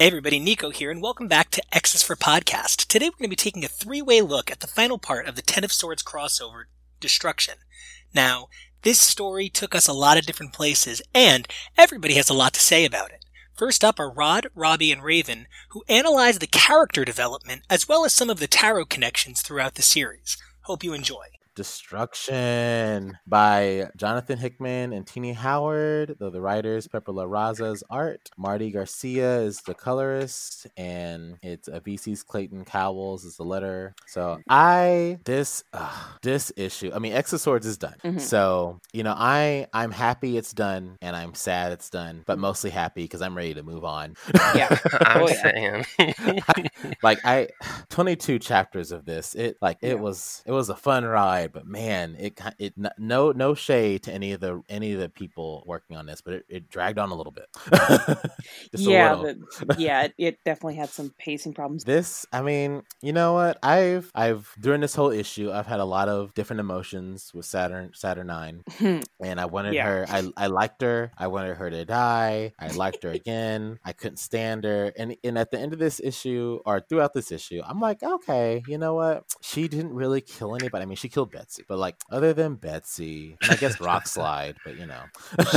Hey everybody, Nico here, and welcome back to X's for Podcast. Today we're going to be taking a three-way look at the final part of the Ten of Swords crossover, Destruction. Now, this story took us a lot of different places, and everybody has a lot to say about it. First up are Rod, Robbie, and Raven, who analyze the character development as well as some of the tarot connections throughout the series. Hope you enjoy. Destruction by Jonathan Hickman and Tini Howard. Though the writers, Pepper Larraz's art. Marty Garcia is the colorist, and it's a VC's Clayton Cowles is the letter. So I this uh, this issue. I mean, X of Swords is done. Mhm. So you know, I I'm happy it's done, and I'm sad it's done, but mostly happy because I'm ready to move on. Yeah. I'm Oh, yeah. saying. like I 22 chapters of this. It like it Yeah. was it was a fun ride, but man, it it no no shade to any of the any of the people working on this, but it, it dragged on a little bit. Yeah, little. yeah, it, it definitely had some pacing problems. This, I mean, you know what? I've I've during this whole issue, I've had a lot of different emotions with Saturn Saturnine, and I wanted Yeah. her. I I liked her. I wanted her to die. I liked her again. I couldn't stand her. And and at the end of this issue, or throughout this issue, I'm like, okay, you know what? She didn't really kill anybody. I mean, she killed Betsy, but like other than Betsy, I guess Rock Slide, but you know,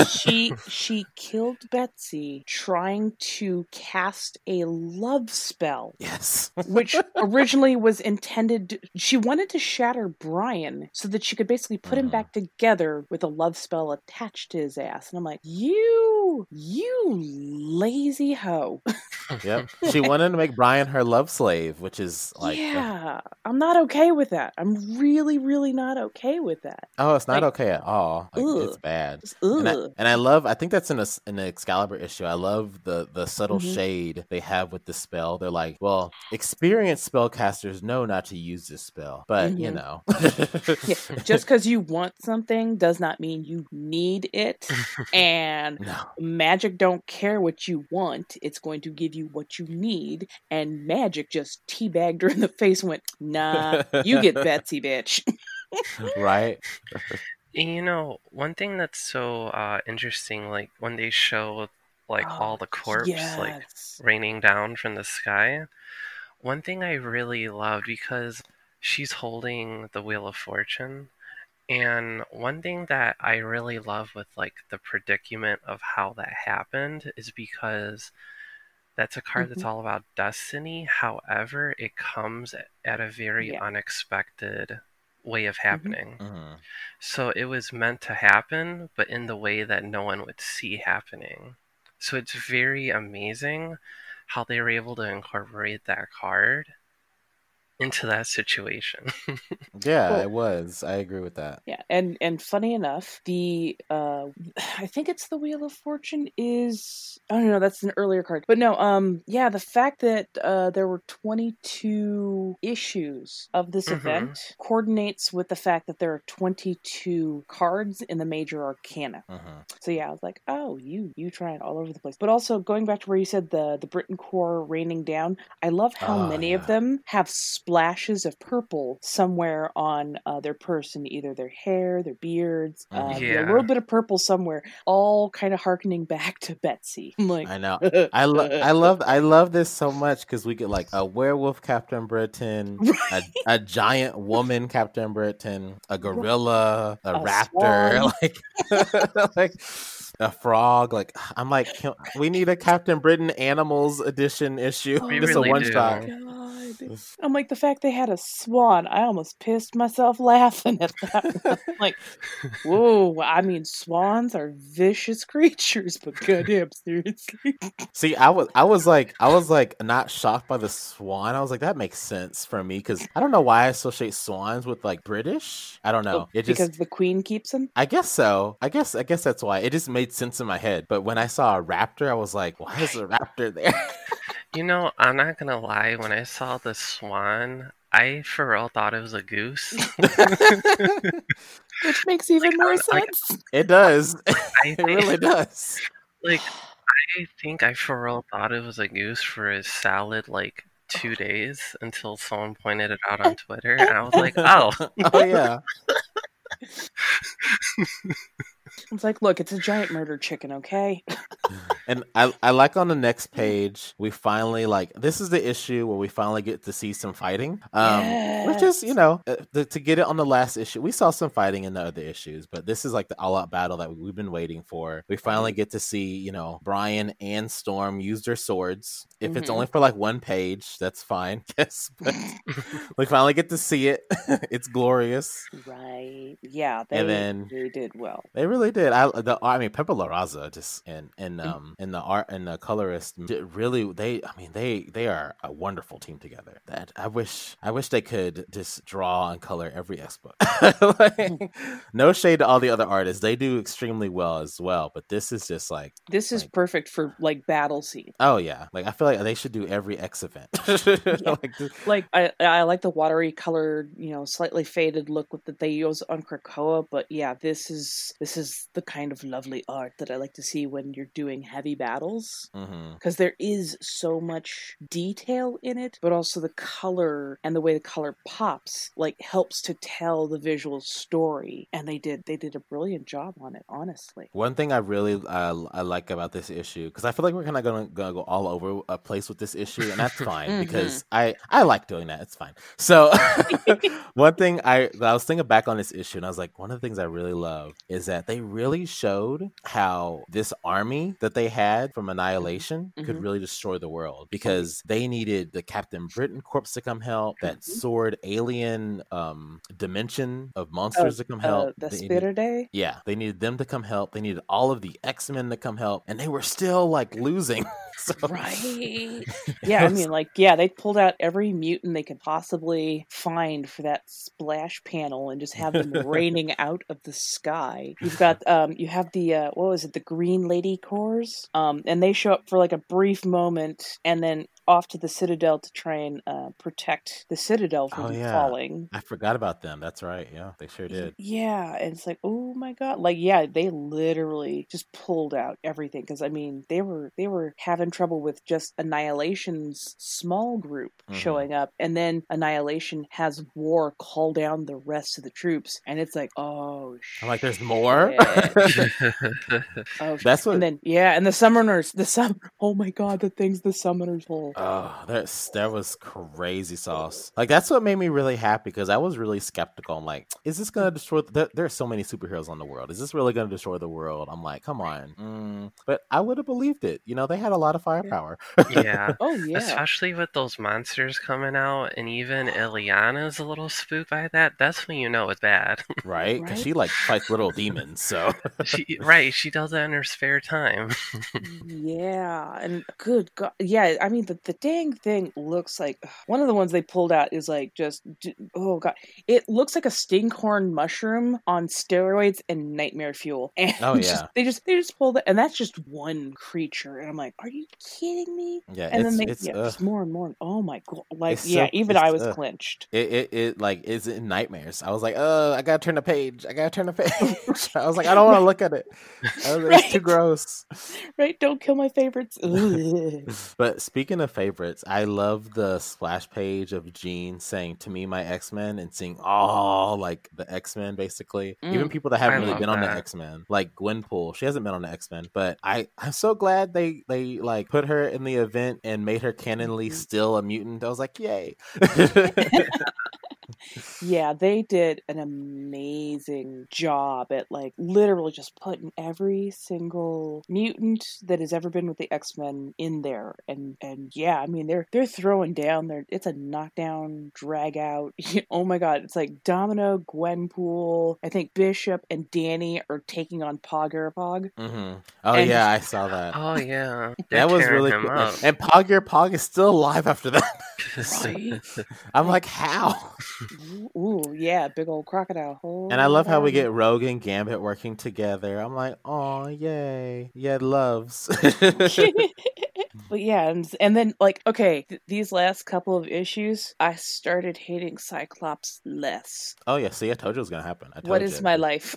she she killed Betsy trying to cast a love spell, yes, which originally was intended. She wanted to shatter Brian so that she could basically put him Mhm. back together with a love spell attached to his ass. And I'm like, you, you lazy hoe. yep. She wanted to make Brian her love slave, which is like, yeah, I'm not okay with that. I'm really, really not okay with that. oh, it's not like, okay at all. Like, it's bad. And I, and I love I think that's in a in the Excalibur issue. I love the the subtle Mhm. shade they have with the spell. They're like, well, experienced spellcasters know not to use this spell, but you Mhm. know, Yeah, just because you want something does not mean you need it. And no, magic don't care what you want; it's going to give you what you need. And magic just teabagged her in the face went, "Nah, you get Betsy, bitch." Right? you know, one thing that's so uh, interesting, like when they show like all Oh, the corpse like raining down from the sky, one thing I really loved because she's holding the Wheel of Fortune. And one thing that I really love with like the predicament of how that happened is because that's a card that's Mhm. all about destiny. However, it comes at a very Yeah. unexpected way of happening. Mhm. So it was meant to happen, but in the way that no one would see happening. So it's very amazing how they were able to incorporate that card into that situation. Yeah, Well- it was. I agree with that. Yeah, and and funny enough, the uh I think it's the Wheel of Fortune is I don't know, that's an earlier card. But no, um yeah, the fact that uh there were 22 issues of this Mhm. event coordinates with the fact that there are 22 cards in the major arcana. Mhm. So yeah, I was like, "Oh, you you try it all over the place." But also going back to where you said the the Britain Corps raining down, I love how Oh, many yeah. of them have splashes of purple somewhere on uh, their person, either their hair, their beards, Mhm. uh, a little bit of purple somewhere, all kind of harkening back to Betsy. I'm like, I know. I love I love I love this so much because we get like a werewolf Captain Britain, a, Right. a giant woman Captain Britain, a gorilla, a, A raptor, like like a frog. Like I'm like, we need a Captain Britain Animals edition issue. We Just really a one shot. I'm like the fact they had a swan. I almost pissed myself laughing at that. Like, whoa! I mean, swans are vicious creatures, but goddamn, seriously. See, I was I was like I was like not shocked by the swan. I was like that makes sense for me because I don't know why I associate swans with like British. I don't oh, know. It just because the queen keeps them. I guess so. I guess I guess that's why. It just made sense in my head. But when I saw a raptor, I was like, why is a raptor there? You know, I'm not gonna lie. When I saw the swan, I for real thought it was a goose. Which makes even more like- sense. it does. I it really does. like, I think I for real thought it was a goose for a salad like two days until someone pointed it out on Twitter, and I was like, oh, oh yeah. It's like, look, it's a giant murder chicken, okay? And I, I like on the next page, we finally like this is the issue where we finally get to see some fighting. Um which is, you know, uh, the, to get it on the last issue. We saw some fighting in the other issues, but this is like the all out battle that we've been waiting for. We finally get to see, you know, Brian and Storm use their swords. If it's Mhm. only for like one page, that's fine. Yes, but we finally get to see it. it's glorious. Right. Yeah, they And then- they did well. They really did. I the I mean Pepper Larraz just and and Mm. um and the art and the colorist did really they I mean they they are a wonderful team together. That I wish I wish they could just draw and color every X book. Like, no shade to all the other artists. They do extremely well as well, but this is just like This is Like- perfect for like battle scene. oh yeah. Like I feel like they should do every X event. like this- Like I, I like the watery colored, you know, slightly faded look with that they use on Krakoa. But yeah, this is this is the kind of lovely art that I like to see when you're doing heavy battles. Because there is so much detail in it but also the color and the way the color pops like helps to tell the visual story and they did they did a brilliant job on it honestly One thing I really uh, I like about this issue because I feel like we're kind of gonna, gonna go all over a place with this issue, and that's fine Mhm. because I I like doing that. It's fine. So one thing I I was thinking back on this issue, and I was like, one of the things I really love is that they really showed how this army that they had from Annihilation could Mhm. really destroy the world because they needed the Captain Britain Corps to come help, that Mhm. sword alien um dimension of monsters to come help. uh, the They need- spitter day yeah, they needed them to come help. They needed all of the X Men to come help, and they were still like losing. so, right. Yeah i mean like yeah they pulled out every mutant they could possibly find for that splash panel and just have them raining out of the sky. You've got um you have the uh what was it the green lady cores um and they show up for like a brief moment and then off to the citadel to try and uh protect the citadel from Oh, yeah. falling I forgot about them. That's right. Yeah, they sure did. yeah, and it's like, oh my god, like yeah, they literally just pulled out everything because I mean, they were they were having trouble with just Annihilation's small group Mhm. showing up, and then Annihilation has War call down the rest of the troops, and it's like, oh, I'm like, there's more. shit. oh, shit. That's what- And then yeah, and the summoners, the sum. Oh my god, the things the summoners hold. Oh, that's that was crazy sauce. Like that's what made me really happy because I was really skeptical. I'm like, is this gonna destroy? There, there are so many superheroes on the world. Is this really gonna destroy the world? I'm like, come on. Mm. But I would have believed it. You know, they had a lot of firepower. yeah. Oh yeah, Especially with those monsters coming out, and even Illyana's a little spooked by that. That's when you know it's bad. right? Because Right? she like fights little demons. So she, right, she does that in her spare time. Yeah, and good God, yeah. I mean, the the dang thing looks like one of the ones they pulled out is like just oh god, it looks like a stinkhorn mushroom on steroids and nightmare fuel. And Oh, just- they just they just pulled it, and that's just one creature, and I'm like, are you kidding me? yeah, And it's then they it's yeah, just more and more. Oh my god, like yeah, so- even I was uh, clinched. it, it it like is in nightmares. I was like, oh, I gotta turn the page. I gotta turn the page. I was like, I don't want to look at it. Was, It's too Right. gross. Right? Don't kill my favorites. But speaking of favorites, I love the splash page of Jean saying to me my X Men and seeing all like the X Men basically. Even Mm. people that haven't I really been on the. X Men, like Gwenpool, she hasn't been on the X Men, but I I'm so glad they they like put her in the event and made her canonly Mhm. still a mutant. I was like, yay. Yeah, they did an amazing job at like literally just putting every single mutant that has ever been with the X-Men in there. And and yeah, I mean they're they're throwing down there it's a knockdown, drag out. oh my god, it's like Domino, Gwenpool, I think Bishop and Danny are taking on Pog Pog. Mm-hmm. Oh And- yeah, I saw that. Oh yeah, that was really cool. up. And Pogg Ur-Pogg is still alive after that. Right? I'm like, how? Ooh, yeah, big old crocodile. And I love how we get on. Rogue and Gambit working together. I'm like, oh yay, yeah, loves. but yeah, and, and then like okay, th- these last couple of issues, I started hating Cyclops less. oh yeah, see, I told you it was gonna happen. I told What is you. my life?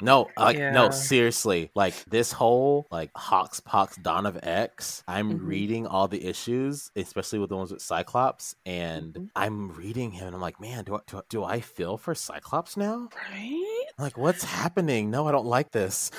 no, like Yeah. no, seriously. Like this whole like HoX PoX Dawn of X. I'm Mhm. reading all the issues, especially with the ones with Cyclops, and Mhm. I'm reading him, and I'm like, man, do I, do, I- do I feel for Cyclops now? right? Like, what's happening? No, I don't like this.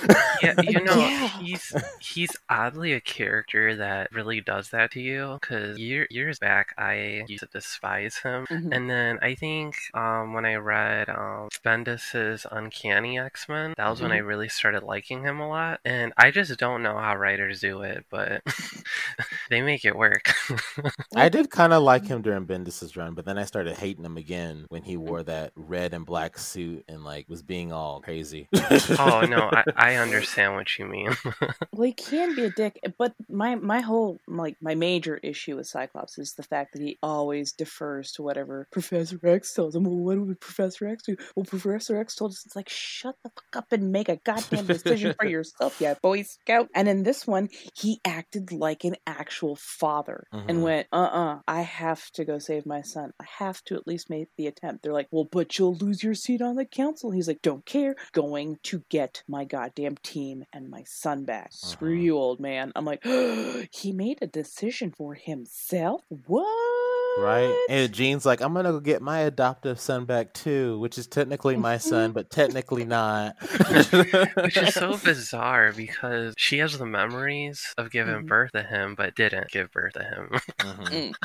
Yeah, you know, Yeah. he's he's oddly a character that really does that to you. Because year, years back, I used to despise him, Mhm. and then I think um, when I read um, Bendis's Uncanny X Men, that was when I really started liking him a lot. And I just don't know how writers do it, but they make it work. I did kind of like him during Bendis's run, but then I started hating him again when he wore that red and black suit and like was being all crazy. oh no, I, I understand what you mean. Well, he can be a dick, but my my whole like my major issue with Cyclops is the fact that he always defers to whatever Professor X tells him. Well, what would Professor X do? Well, Professor X told us it's like shut the fuck up and make a goddamn decision for yourself, yeah, Boy Scout. And in this one, he acted like an actual father Mhm. and went, "Uh, uh I have to go save my son. I have to at least make the attempt." They're like, "Well, but you'll lose your seat on the council." He's like, "Don't care. Going to get my goddamn team and my son back. Screw Uh-huh. you, old man." I'm like, he made a decision for himself. What? Right? And Jean's like, I'm gonna go get my adoptive son back too, which is technically my son, but technically not. Which is so bizarre because she has the memories of giving Mhm. birth to him, but didn't give birth to him. Mhm.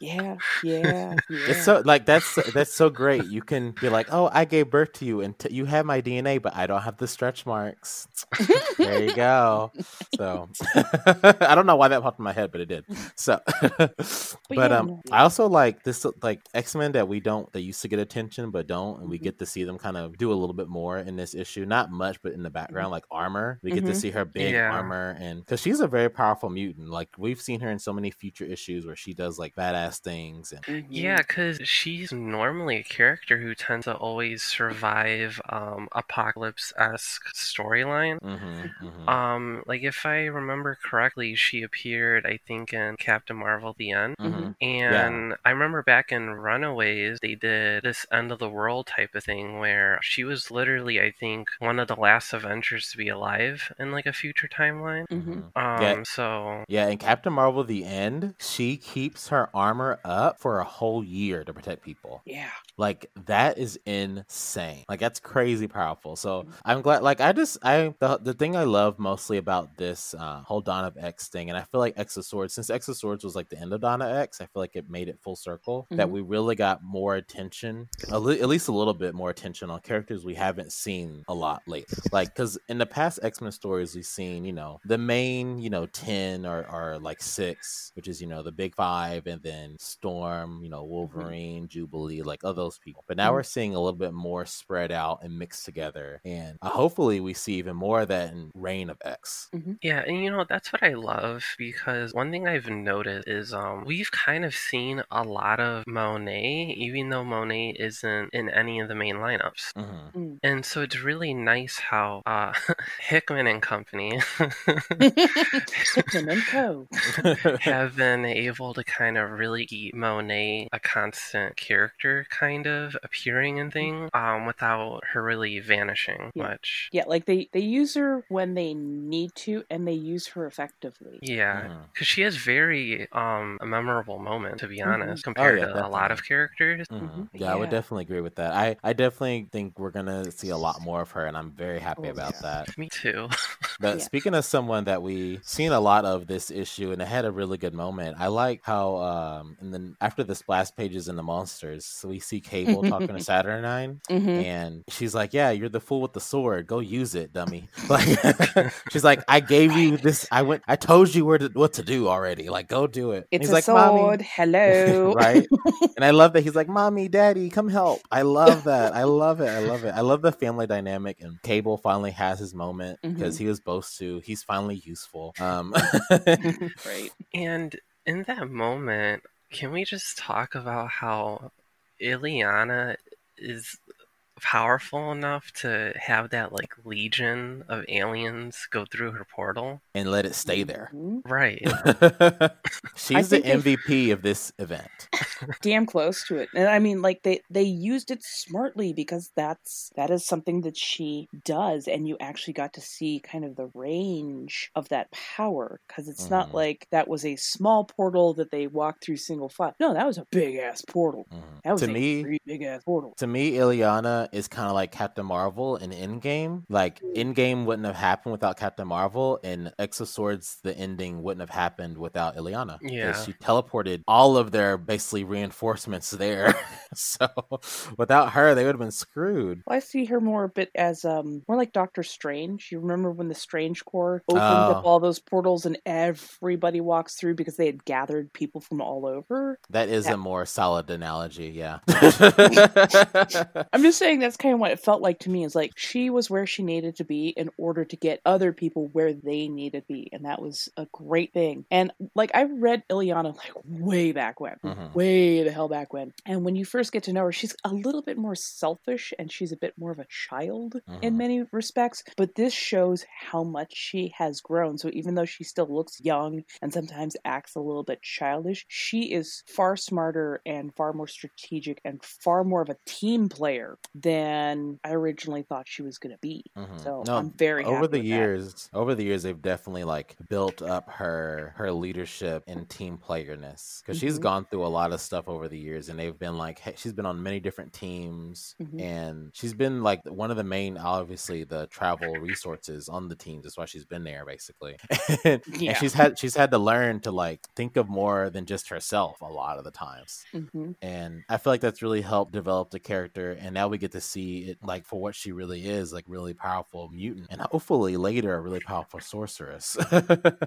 Yeah, yeah, yeah. It's so like that's that's so great. You can be like, "Oh, I gave birth to you, and t- you have my DNA, but I don't have the stretch marks." there you go. So I don't know why that popped in my head, but it did. So, but, yeah, um, no. I also like this like X Men that we don't that used to get attention, but don't, and we Mhm. get to see them kind of do a little bit more in this issue. Not much, but in the background, like armor, we get to Mhm. see her big Yeah. armor, and because she's a very powerful mutant. Like we've seen her in so many future issues where she does like badass things, and Mhm. Yeah, because she's normally a character who tends to always survive um, apocalypse esque storyline. Mhm, mhm. Um, like if I remember correctly, she appeared, I think, in Captain Marvel: The End. Mhm. And I remember back in Runaways, they did this end of the world type of thing where she was literally, I think, one of the last Avengers to be alive in like a future timeline. Mhm. Um, Yeah. so Yeah, in Captain Marvel: The End, she keeps her armor up for a whole year to protect people. Yeah. Like that is insane. Like that's crazy powerful. So I'm glad. Like I just I the the thing I love mostly about this uh, whole Dawn of X thing, and I feel like X of Swords, since X of Swords was like the end of Dawn of X, I feel like it made it full circle. That Mhm. we really got more attention, at least a little bit more attention on characters we haven't seen a lot lately. Like because in the past X Men stories, we've seen you know the main you know ten or or like six, which is you know the big five, and then Storm, you know Wolverine, Jubilee, like all those people. But now Mhm. we're seeing a little bit more spread out and mixed together, and uh, hopefully we see even more of that in Reign of X. Yeah, and you know, that's what I love because one thing I've noticed is um we've kind of seen a lot of Monet, even though Monet isn't in any of the main lineups. hmm And so it's really nice how uh Hickman and company Hickman and Co. have been able to kind of really keep Monet a constant character kind of appearing and things um without her really vanishing Yeah. much. Yeah, like they they use her when they need to, and they use her effectively. Yeah, because she has very um a memorable moment to be Mhm. honest compared yeah, to a lot of characters. Mhm. Mhm. Yeah, I would definitely agree with that. I, I definitely think we're gonna see a lot more of her, and I'm very happy Oh, about yeah. that. Me too. But Yeah. speaking of someone that we seen a lot of this issue, and it had a really good moment. I like how um, and then after the splash pages and the monsters, so we see Cable talking to Saturnine, hmm and she's like, "Yeah, you're the fool with the sword. Go use it, dummy." Like, she's like, "I gave you this. I went. I told you where to, what to do already. Like, go do it." It's he's a like, sword. "Mommy." Hello. right? And I love that he's like, "Mommy, Daddy, come help." I love that. I love it. I love it. I love the family dynamic. And Cable finally has his moment because he was supposed to. He's finally useful. Um, right. And in that moment, can we just talk about how Illyana is powerful enough to have that like legion of aliens go through her portal? and let it stay there. Mhm. Right. She's the think they- MVP of this event. Damn close to it. And I mean like they they used it smartly because that's that is something that she does and you actually got to see kind of the range of that power cuz it's Mhm. not like that was a small portal that they walked through single file. No, that was a big ass portal. Mhm. That was to a me, big ass portal. to me, Illyana is kind of like Captain Marvel in Endgame. Like Endgame wouldn't have happened without Captain Marvel, and X of Swords, the ending wouldn't have happened without Illyana. 'cause Yeah. she teleported all of their basically reinforcements there. so without her, they would have been screwed. Well, I see her more a bit as um more like Doctor Strange. You remember when the Strange Corps opened up Oh. all those portals and everybody walks through because they had gathered people from all over? That is Yeah. a more solid analogy, yeah. I'm just saying that's kind of what it felt like to me. Is like she was where she needed to be in order to get other people where they needed to be, and that was a great thing. And like I read Illyana like way back when, Mhm. way the hell back when. And when you first get to know her, she's a little bit more selfish and she's a bit more of a child in Mhm. many respects. But this shows how much she has grown. So even though she still looks young and sometimes acts a little bit childish, she is far smarter and far more strategic and far more of a team player than I originally thought she was going to be. Mhm. So No, I'm very over happy the with that. years over the years they've definitely like built up her her leadership and team playerness because she's Mhm. gone through a lot of stuff over the years and they've been like she's been on many different teams Mhm. and she's been like one of the main obviously the travel resources on the teams that's why she's been there basically and, and she's had she's had to learn to like think of more than just herself a lot of the times hmm and I feel like that's really helped develop the character. And now we get to see it like for what she really is, like really powerful mutant, and hopefully later a really powerful sorceress.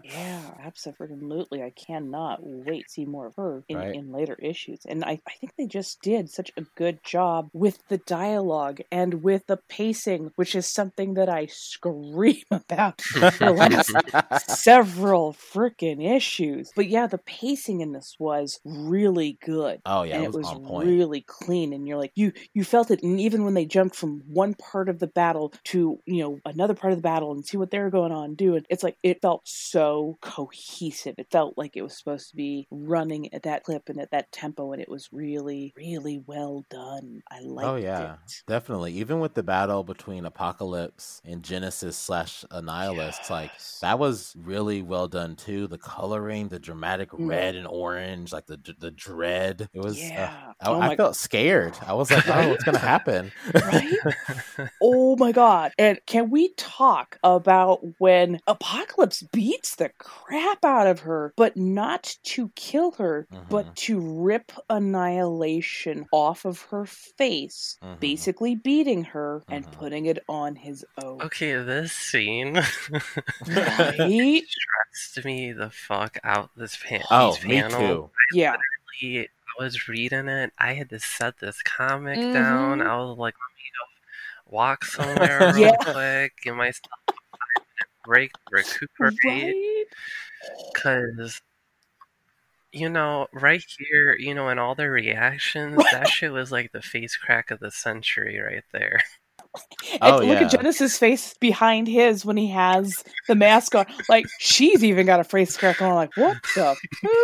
Yeah, absolutely. I cannot wait to see more of her in, Right. in later issues. And I, I think they just did such a good job with the dialogue and with the pacing, which is something that I scream about for the last several freaking issues. But yeah, the pacing in this was really good. oh yeah, and it it was, was on point. really clean and you're like you you felt it and even when they jumped from one part of the battle to you know another part of the battle and see what they're going on doing it's like it felt so cohesive it felt like it was supposed to be running at that clip and at that tempo and it was really really well done i liked Oh yeah, it definitely. Even with the battle between Apocalypse and Genesis slash Annihilus, like that was really well done too. The coloring, the dramatic Mm. red and orange, like the the dread. It was. uh, yeah I, oh I felt scared. I was like, "Oh, what's gonna happen?" Right oh my god and can we talk about when apocalypse beats the crap out of her but not to kill her Mhm. but to rip annihilation off of her face Mhm. basically beating her and Mhm. putting it on his own Okay, this scene right stressed me the fuck out. This pan- Oh, these me panels. too. yeah I was reading it. I had to set this comic down. Mhm. I was like, let me go walk somewhere real Yeah. quick, give myself a break recuperate. right Because, you know, right here, you know, in all the reactions, that shit was like the face crack of the century right there. And Oh, look yeah. at genesis face behind his when he has the mask on like she's even got a face crack on like what the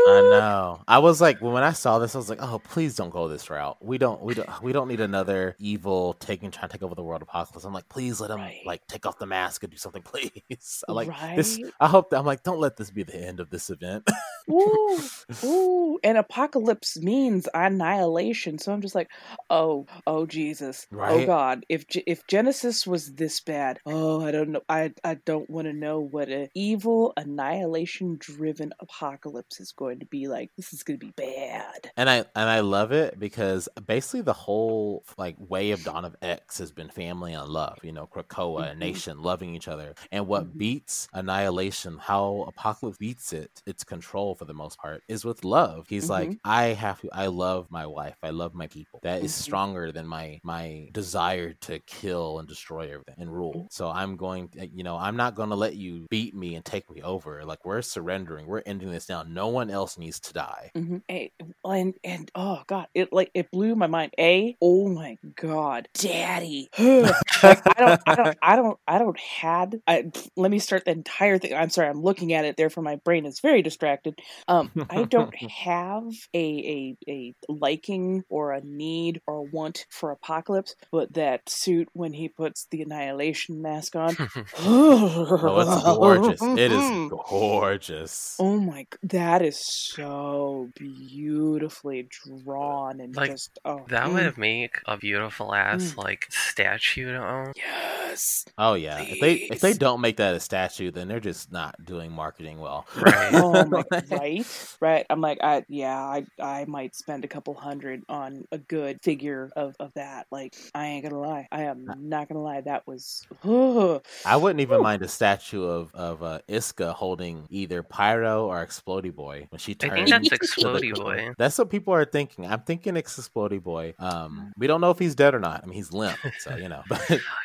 I know. I was like, when I saw this, I was like, "Oh, please don't go this route. We don't, we don't, we don't need another evil taking trying to take over the world apocalypse." I'm like, please let him Right. like take off the mask and do something, please. I like this. I hope that I'm like, don't let this be the end of this event. Ooh, ooh, and apocalypse means annihilation. So I'm just like, oh, oh Jesus, oh God. If if if Genesis was this bad, oh, I don't know. I I don't want to know what a evil annihilation driven apocalypse is going to be like. This is going to be bad. And I and I love it because basically the whole like way of Dawn of X has been family and love. You know, Krakoa and Mhm. Nation loving each other. And what Mhm. beats Annihilation, how Apocalypse beats it, its control for the most part, is with love. He's like, I have to. I love my wife. I love my people. That is Mhm. stronger than my my desire to kill and destroy everything and rule. So I'm going. To, you know, I'm not going to let you beat me and take me over. Like we're surrendering. We're ending this now. No one else needs to die. Mm-hmm. And and oh god, it like it blew my mind. A, oh my god, Daddy. like, I don't, I don't, I don't, I don't had. I, let me start the entire thing. I'm sorry, I'm looking at it. Therefore, my brain is very distracted. Um, I don't have a a a liking or a need or a want for Apocalypse, but that suit when he puts the Annihilation mask on. Oh, it's gorgeous. It is gorgeous. Oh my, g- that is so beautifully drawn and Like, just oh That mm, would make a beautiful ass like statue to own. yes. Oh yeah. If they if they don't make that a statue, then they're just not doing marketing well. Right. Oh my, right, right. I'm like, I yeah, I I might spend a couple hundred on a good figure of of that. Like, I ain't gonna lie, I am not gonna lie. That was, oh, I wouldn't even mind a statue of of uh, Isca holding either Pyro or Explody Boy when she turns. I turns. think that's Explody. Boy. That's what people are thinking. I'm thinking it's Explody Boy. Um, we don't know if he's dead or not. I mean, he's limp, so you know.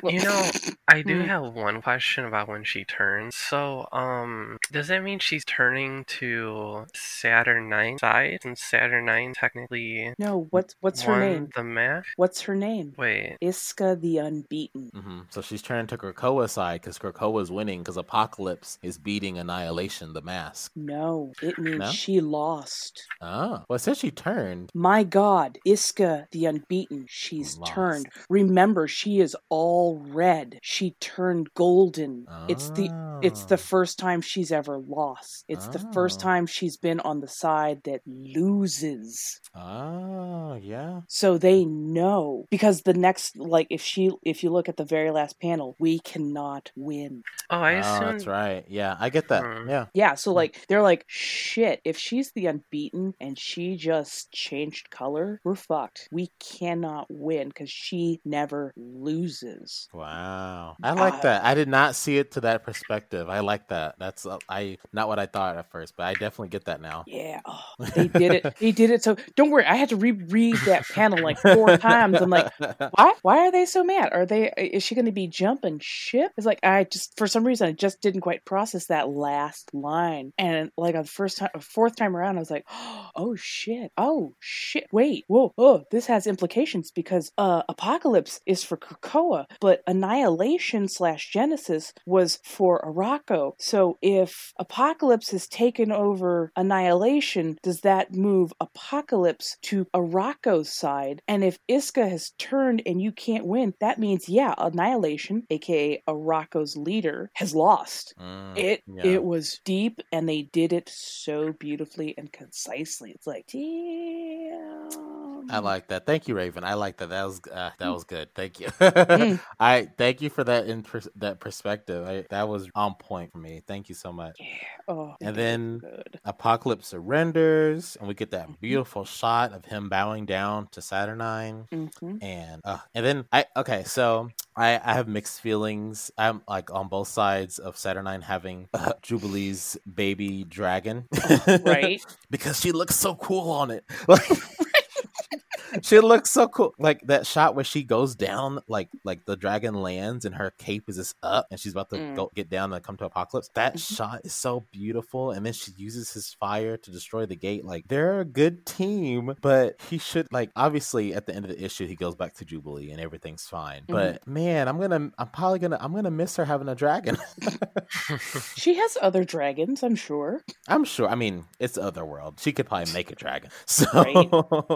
But You know, I do Hmm. have one question about when she turns. So, um, does that mean she's turning to Saturnine side? And Saturnine technically no, what's what's her name? the Mac. What's her name? Wait, Isca the Unbeaten. hmm so she's turning to Krakoa side because Krakoa's winning because Apocalypse is beating Annihilation, the mask. No, it means No? she lost. Oh, well, it says she turned. My God, Isca the Unbeaten, she's Lost. turned. Remember, she is all red. She turned golden. It's the it's the Oh. first time she's ever lost. It's the first Oh. time she's been on the side that loses. Oh, yeah. So they know because the next like if she if you look at the very last panel, we cannot win. oh, I oh, assumed. that's right. Yeah, I get that. Hmm. Yeah. Yeah, so like they're like, shit, if she's the unbeaten and she just changed color, we're fucked. We cannot win because she never loses. Wow. I like Uh, that. I did not see it to that perspective. I like that. That's uh, I not what I thought at first, but I definitely get that now. Yeah, oh, they did it. They did it. So don't worry, I had to reread that panel like four times. I'm like, why? Why are they so mad? Are they? Is she going to be jumping ship? It's like I just for some reason I just didn't quite process that last line. And like on the first time, fourth time around, I was like, oh shit, oh shit, wait, whoa, oh, this has implications because uh, Apocalypse is for Krakoa, but Annihilation slash Genesis was for Arakko. So if Apocalypse has taken over Annihilation, does that move Apocalypse to Arakko's side? And if Isca has turned and you can't win, that means yeah, Annihilation, aka Arakko's leader, has lost. Mm, It yeah. it was deep and they did it so beautifully and concisely. It's like damn. I like that. Thank you, Raven. I like that. That was uh, that was good. Thank you. Mm. I thank you for that in pers- that perspective. I, that was on point for me. Thank you so much. Yeah. Oh, And then- good. Apocalypse surrenders, and we get Mm-hmm. that beautiful shot of him bowing down to Saturnine. Mhm. and uh, and then I okay, so I I have mixed feelings. I'm like on both sides of Saturnine having uh, Jubilee's baby dragon, Right. because she looks so cool on it. Like she looks so cool. Like that shot where she goes down, like like the dragon lands and her cape is just up, and she's about to Mm. go get down and come to Apocalypse. That Mhm. shot is so beautiful, and then she uses his fire to destroy the gate. Like they're a good team, but he should like obviously at the end of the issue he goes back to Jubilee and everything's fine. But man, I'm gonna I'm probably gonna I'm gonna miss her having a dragon. She has other dragons, I'm sure. I'm sure. I mean, it's Otherworld. She could probably make a dragon. So Right.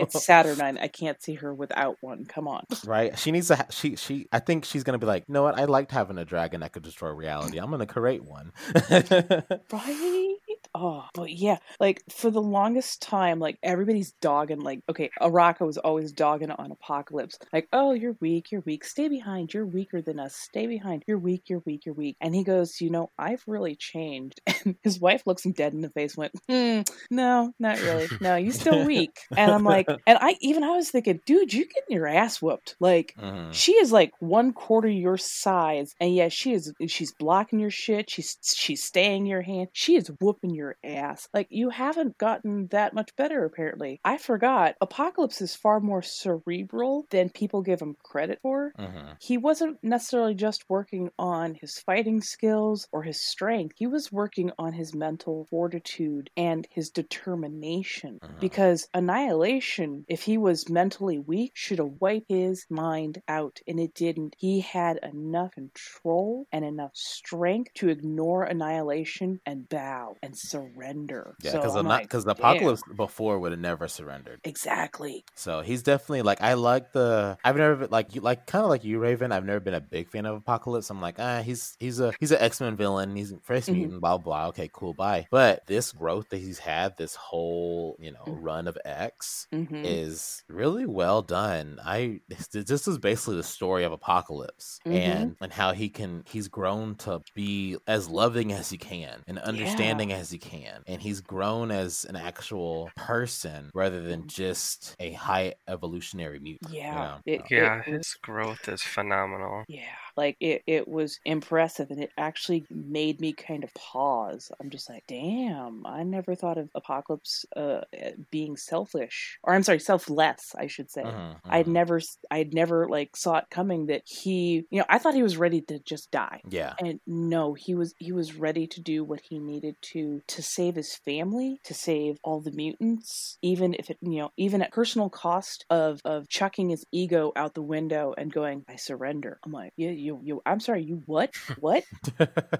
It's Saturnine. I can't see her without one. Come on. right? She needs to. Ha- she she. I think she's gonna be like, you know what? I liked having a dragon that could destroy reality. I'm gonna create one. Right? Oh, but yeah, like for the longest time, like everybody's dogging, like, okay, Arakko was always dogging on Apocalypse. Like, oh, you're weak, you're weak, stay behind, you're weaker than us, stay behind, you're weak, you're weak, you're weak. And he goes, you know, I've really changed. And his wife looks him dead in the face, went, hmm, no, not really. No, you're still weak. And I'm like, and I even I was thinking, dude, you're getting your ass whooped. Like, Mhm. she is like one quarter your size, and yet she is she's blocking your shit. She's she's staying your hand. She is whooping your ass. Like you haven't gotten that much better apparently. I forgot. Apocalypse is far more cerebral than people give him credit for. Mhm. He wasn't necessarily just working on his fighting skills or his strength. He was working on his mental fortitude and his determination. Mhm. Because Annihilation, if he was mentally weak, should have wiped his mind out, and it didn't. He had enough control and enough strength to ignore Annihilation and bow and surrender. Yeah, So because I'm like, because damn. Apocalypse before would have never surrendered. Exactly. So he's definitely like I like the I've never been like you like kind of like you Raven. I've never been a big fan of Apocalypse. I'm like ah he's he's a he's an X Men villain. He's first Mhm. mutant. Blah blah. Okay, cool. Bye. But this growth that he's had, this whole you know Mhm. run of X hmm is really well done. I this, is basically the story of Apocalypse Mhm. and and how he can he's grown to be as loving as he can and understanding as he can, and he's grown as an actual person rather than mm. just a high evolutionary mutant. you Yeah. know? It, Yeah, it was- his growth is phenomenal. Yeah, like it, it was impressive and it actually made me kind of pause. I'm just like, damn, I never thought of Apocalypse uh, being selfish. Or I'm sorry, selfless, I should say. Mhm, I'd mhm. never, I'd never like saw it coming that he, you know, I thought he was ready to just die. Yeah. And no, he was he was ready to do what he needed to to save his family, to save all the mutants, even if it you know, even at personal cost of of chucking his ego out the window and going, I surrender. I'm like, yeah, you you I'm sorry, you what? What?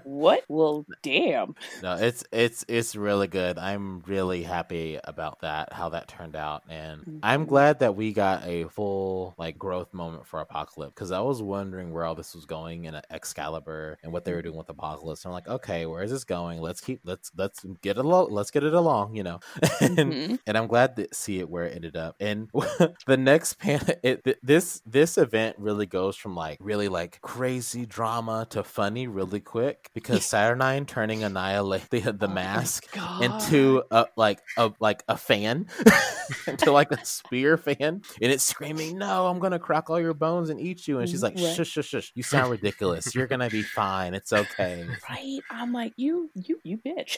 what? Well, damn. no, it's it's it's really good. I'm really happy about that, how that turned out, and I'm Mhm. glad that we got a full like growth moment for Apocalypse because I was wondering where all this was going in Excalibur and what they were doing with Apocalypse. I'm like, okay, where is this going? Let's keep let's let's get it along. Let's get it along, you know. and Mhm. and I'm glad to see it where it ended up. And the next pan, it th- this this event really goes from like really like crazy drama to funny really quick because Saturnine turning annihilate the the Oh mask into a like a like a fan into like a spear fan and it's screaming no i'm gonna crack all your bones and eat you and she's like shush shush shush you sound ridiculous you're gonna be fine it's okay Right. I'm like, you you you bitch.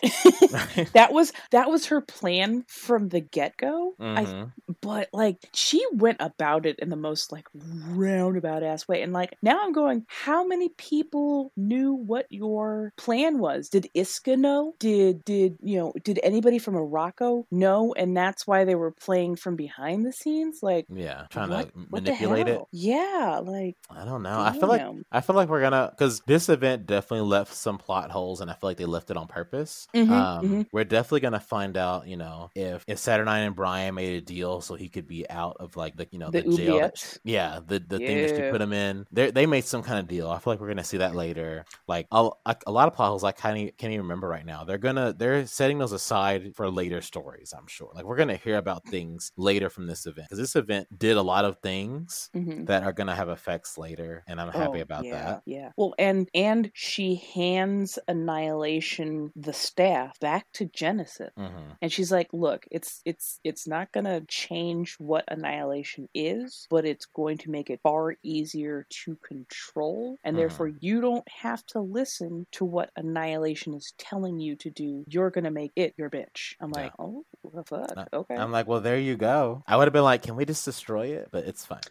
that was that was her plan from the get-go. I Mhm. but like she went about it in the most like roundabout ass way and like now i'm going how many people knew what your plan was did isca know did did you know did anybody from arakko know and that's why they were playing from behind the scenes like yeah trying what, to what manipulate it yeah like I don't know. I feel like. I feel like we're gonna because this event definitely left some plot holes, and I feel like they left it on purpose. Mhm, um, mhm. We're definitely gonna find out, you know, if if Saturnine and Brian made a deal so he could be out of like the you know the, the, jail. that- yeah, the the thing that she put him in. They they made some kind of deal. I feel like we're gonna see that later. Like a, a, lot of plot holes I kind of can't even remember right now. They're gonna they're setting those aside for later stories. I'm sure. Like we're gonna hear about things later from this event because this event did a lot of things Mhm. that are gonna have effects later, and I'm happy Oh, about yeah, that. Yeah. Well, and and she hands Annihilation the staff back to Genesis. hmm And she's like, "Look, it's it's it's not going to change what annihilation is, but it's going to make it far easier to control, and Mhm. therefore you don't have to listen to what annihilation is telling you to do. You're going to make it your bitch." I'm Yeah. like, "Oh, the fuck? Uh, Okay." I'm like, well, there you go. I would have been like, can we just destroy it? But it's fine.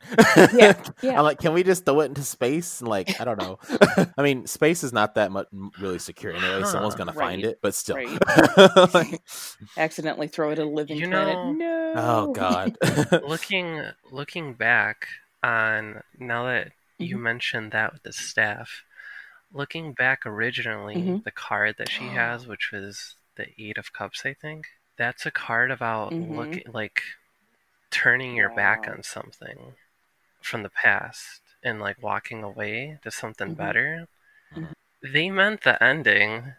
Yeah, yeah. I'm like, can we just throw it into space? And like, I don't know. I mean, space is not that much really secure anyway. Someone's gonna Right, find it, but still. right. Like, Accidentally throw it at a living You planet. know- No. oh God. looking looking back on now that you Mhm. mentioned that with the staff, looking back originally, Mhm. the card that she has, which was the Eight of Cups, I think, that's a card about Mhm. looking like turning your back on something from the past and like walking away to something Mhm. better. Mhm. They meant the ending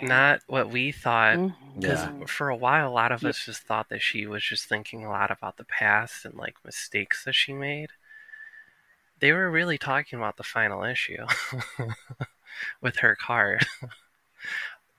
Yeah. Not what we thought. Because Yeah. for a while, a lot of Yeah. us just thought that she was just thinking a lot about the past and like mistakes that she made. They were really talking about the final issue with her card.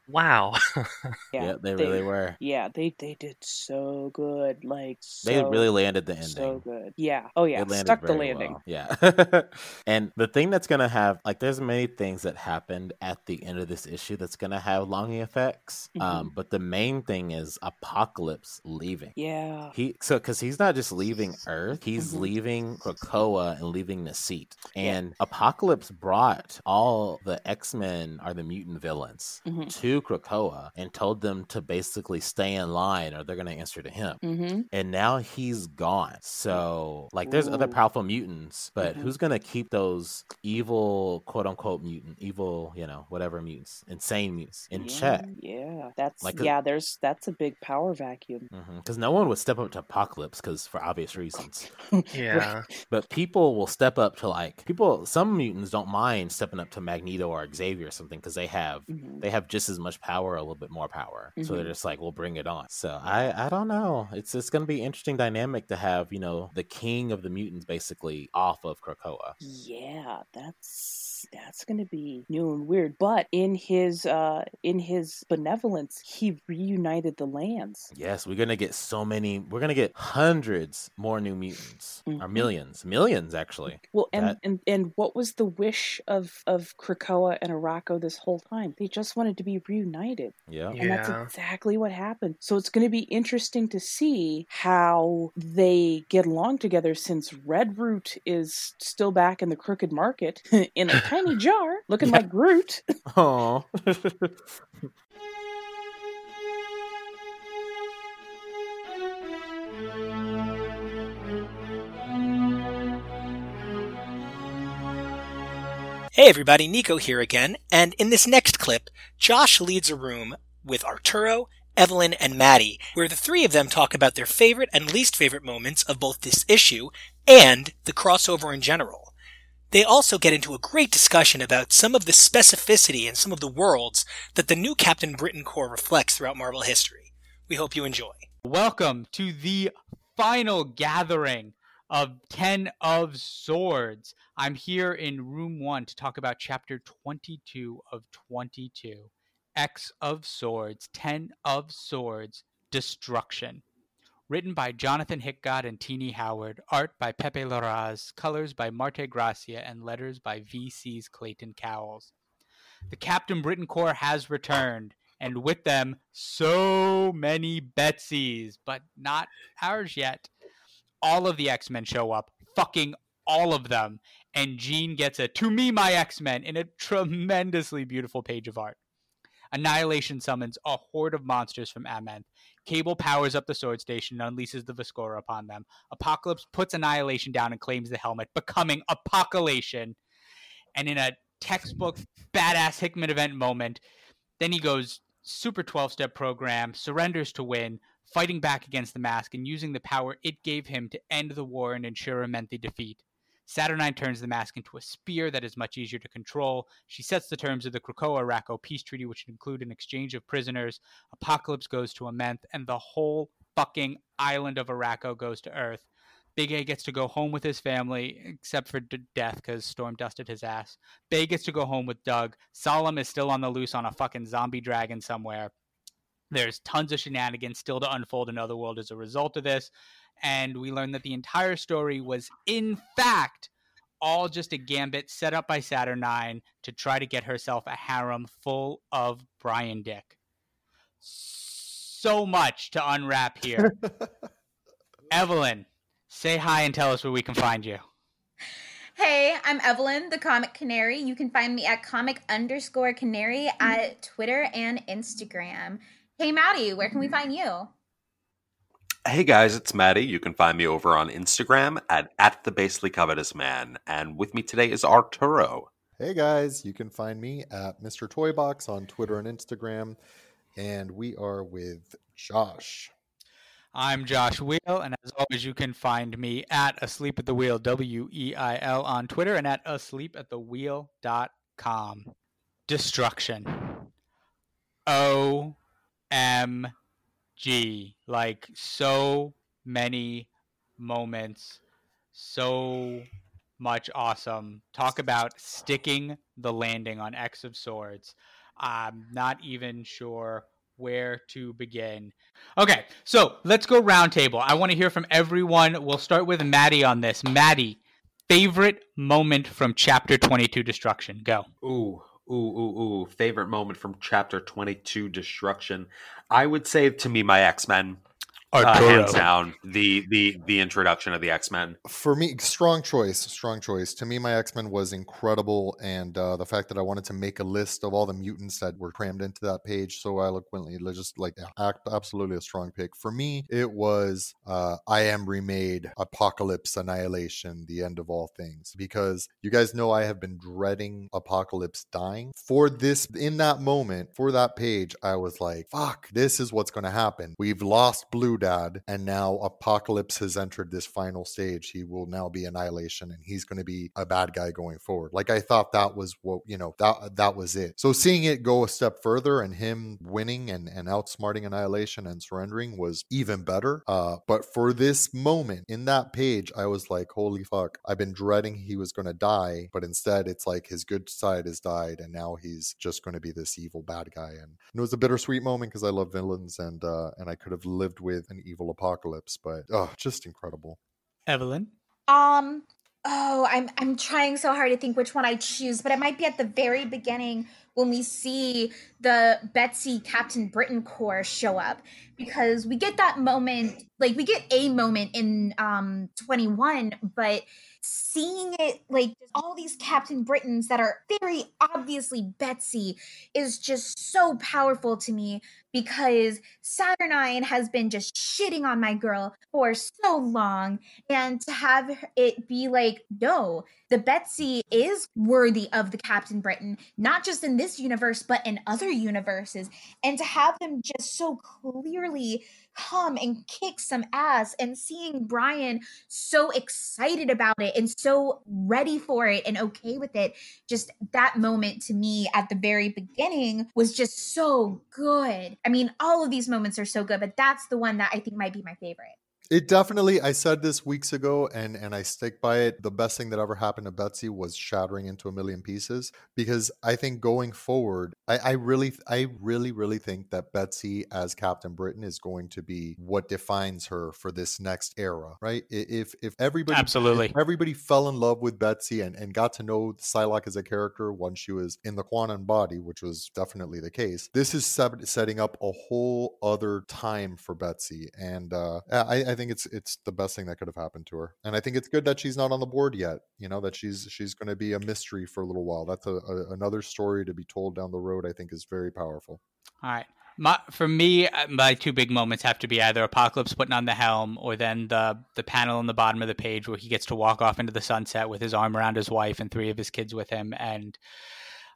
wow. Yeah, Yeah, they really were. Yeah, they they did so good. Like They really landed the ending. so good. Yeah. Oh yeah, They stuck the landing. well. Yeah. and the thing that's gonna have like there's many things that happened at the end of this issue that's gonna have longing effects. Mhm. Um, but the main thing is Apocalypse leaving. Yeah. He so because he's not just leaving Earth, he's Mhm. leaving Krakoa and leaving Nasit. Yeah. And Apocalypse brought all the X Men are the mutant villains Mhm. to Krakoa and told them to basically stay in line or they're gonna answer to him Mm-hmm. and now he's gone. So, like, there's other powerful mutants, but Mhm. who's gonna keep those evil, quote unquote, mutant, evil, you know, whatever mutants, insane mutants in yeah, check? Yeah. That's Like a- yeah. There's that's a big power vacuum. Because no one would step up to Apocalypse, because for obvious reasons. yeah. But people will step up to like people. Some mutants don't mind stepping up to Magneto or Xavier or something because they have Mhm. they have just as much power, a little bit more power. So they're Mhm. just like, we'll bring it on. So I, I don't know. It's it's gonna be interesting dynamic to have you know the king of the mutants basically off of Krakoa. Yeah, that's that's gonna be new and weird. But in his uh in his benevolence, he reunited the lands. Yes, we're gonna get so many. We're gonna get hundreds more new mutants, or Mhm. millions, millions actually. Well, and, That- and and what was the wish of of Krakoa and Arakko this whole time? They just wanted to be reunited, Yeah. and that's exactly what happened. So it's going to be interesting to see how they get along together. Since Redroot is still back in the crooked market in a tiny jar, looking Yeah. like Groot. Oh. Hey everybody, Nico here again, and in this next clip, Josh leads a room with Arturo, Evelyn, and Maddie, where the three of them talk about their favorite and least favorite moments of both this issue and the crossover in general. They also get into a great discussion about some of the specificity and some of the worlds that the new Captain Britain Corps reflects throughout Marvel history. We hope you enjoy. Welcome to the final gathering of 10 of Swords. I'm here in room one to talk about chapter 22 of 22 X of Swords, 10 of Swords, Destruction. Written by Jonathan Hickman and Tini Howard, art by Pepe Larraz, colors by Marte Gracia, and letters by VC's Clayton Cowles. The Captain Britain Corps has returned, and with them, so many Betsy's, but not ours yet. All of the X Men show up, fucking all of them, and Jean gets a To Me, My X Men in a tremendously beautiful page of art. Annihilation summons a horde of monsters from Amenth. Cable powers up the sword station and unleashes the Viscora upon them. Apocalypse puts Annihilation down and claims the helmet, becoming Apocolation. And in a textbook badass Hickman event moment, then he goes super 12 step program, surrenders to win, fighting back against the mask and using the power it gave him to end the war and ensure Amenth defeat. Saturnine turns the mask into a spear that is much easier to control. She sets the terms of the Krakoa Arakko peace treaty, which include an exchange of prisoners. Apocalypse goes to Amenth, and the whole fucking island of Arakko goes to Earth. Big A gets to go home with his family, except for D- Death, because Storm dusted his ass. Bei gets to go home with Doug. Solem is still on the loose on a fucking zombie dragon somewhere. There's tons of shenanigans still to unfold in Otherworld as a result of this. And we learn that the entire story was, in fact, all just a gambit set up by Saturnine to try to get herself a harem full of Brian Dick. So much to unwrap here. Evelyn, say hi and tell us where we can find you. Hey, I'm Evelyn, the Comic Canary. You can find me at comic underscore canary at Twitter and Instagram. Hey, Maddie, where can we find you? Hey guys, it's Maddie. You can find me over on Instagram at, at the basely covetous man. And with me today is Arturo. Hey guys, you can find me at Mr. Toybox on Twitter and Instagram. And we are with Josh. I'm Josh Weil, and as always, you can find me at Asleep at the Wheel, W E I L, on Twitter and at asleepattthewheel.com. Destruction. O M G. Like so many moments, so much awesome. Talk about sticking the landing on X of Swords. I'm not even sure where to begin. Okay, so let's go roundtable. I want to hear from everyone. We'll start with Maddie on this. Maddie, favorite moment from chapter 22 Destruction? Go. Ooh, ooh, ooh, ooh. Favorite moment from chapter 22 Destruction. I would say to me, my X Men. Uh, hands down, the the the introduction of the X Men. For me, strong choice, strong choice. To me, my X Men was incredible, and uh, the fact that I wanted to make a list of all the mutants that were crammed into that page so eloquently, just like act, absolutely a strong pick. For me, it was uh, I am remade, Apocalypse, Annihilation, the end of all things, because you guys know I have been dreading Apocalypse dying. For this, in that moment, for that page, I was like, "Fuck, this is what's going to happen. We've lost Blue dad and now apocalypse has entered this final stage. He will now be annihilation and he's going to be a bad guy going forward. Like i thought that was what you know that that was it. So seeing it go a step further and him winning and and outsmarting annihilation and surrendering was even better. Uh but for this moment in that page i was like holy fuck. I've been dreading he was going to die but instead it's like his good side has died and now he's just going to be this evil bad guy. And it was a bittersweet moment because i love villains and uh and i could have lived with an evil apocalypse, but oh, just incredible. Evelyn? Um, oh, I'm I'm trying so hard to think which one I choose, but it might be at the very beginning when we see the Betsy Captain Britain Corps show up because we get that moment like we get a moment in um 21 but seeing it like all these Captain Britons that are very obviously Betsy is just so powerful to me because Saturnine has been just shitting on my girl for so long. And to have it be like, no, the Betsy is worthy of the Captain Britain, not just in this universe, but in other universes. And to have them just so clearly come and kick some ass and seeing Brian so excited about it and so ready for it and okay with it. Just that moment to me at the very beginning was just so good. I mean, all of these moments are so good, but that's the one that I think might be my favorite. It definitely. I said this weeks ago, and and I stick by it. The best thing that ever happened to Betsy was shattering into a million pieces. Because I think going forward, I, I really, I really, really think that Betsy as Captain Britain is going to be what defines her for this next era. Right? If if everybody absolutely if everybody fell in love with Betsy and and got to know Psylocke as a character once she was in the quantum body, which was definitely the case. This is setting up a whole other time for Betsy, and uh, I, I think it's it's the best thing that could have happened to her. And I think it's good that she's not on the board yet. You know that she's she's going to be a mystery for a little while. That's a, a, another story to be told down the road. I think is very powerful. All right. My, for me, uh, my two big moments have to be either Apocalypse putting on the helm, or then the the panel on the bottom of the page where he gets to walk off into the sunset with his arm around his wife and three of his kids with him. And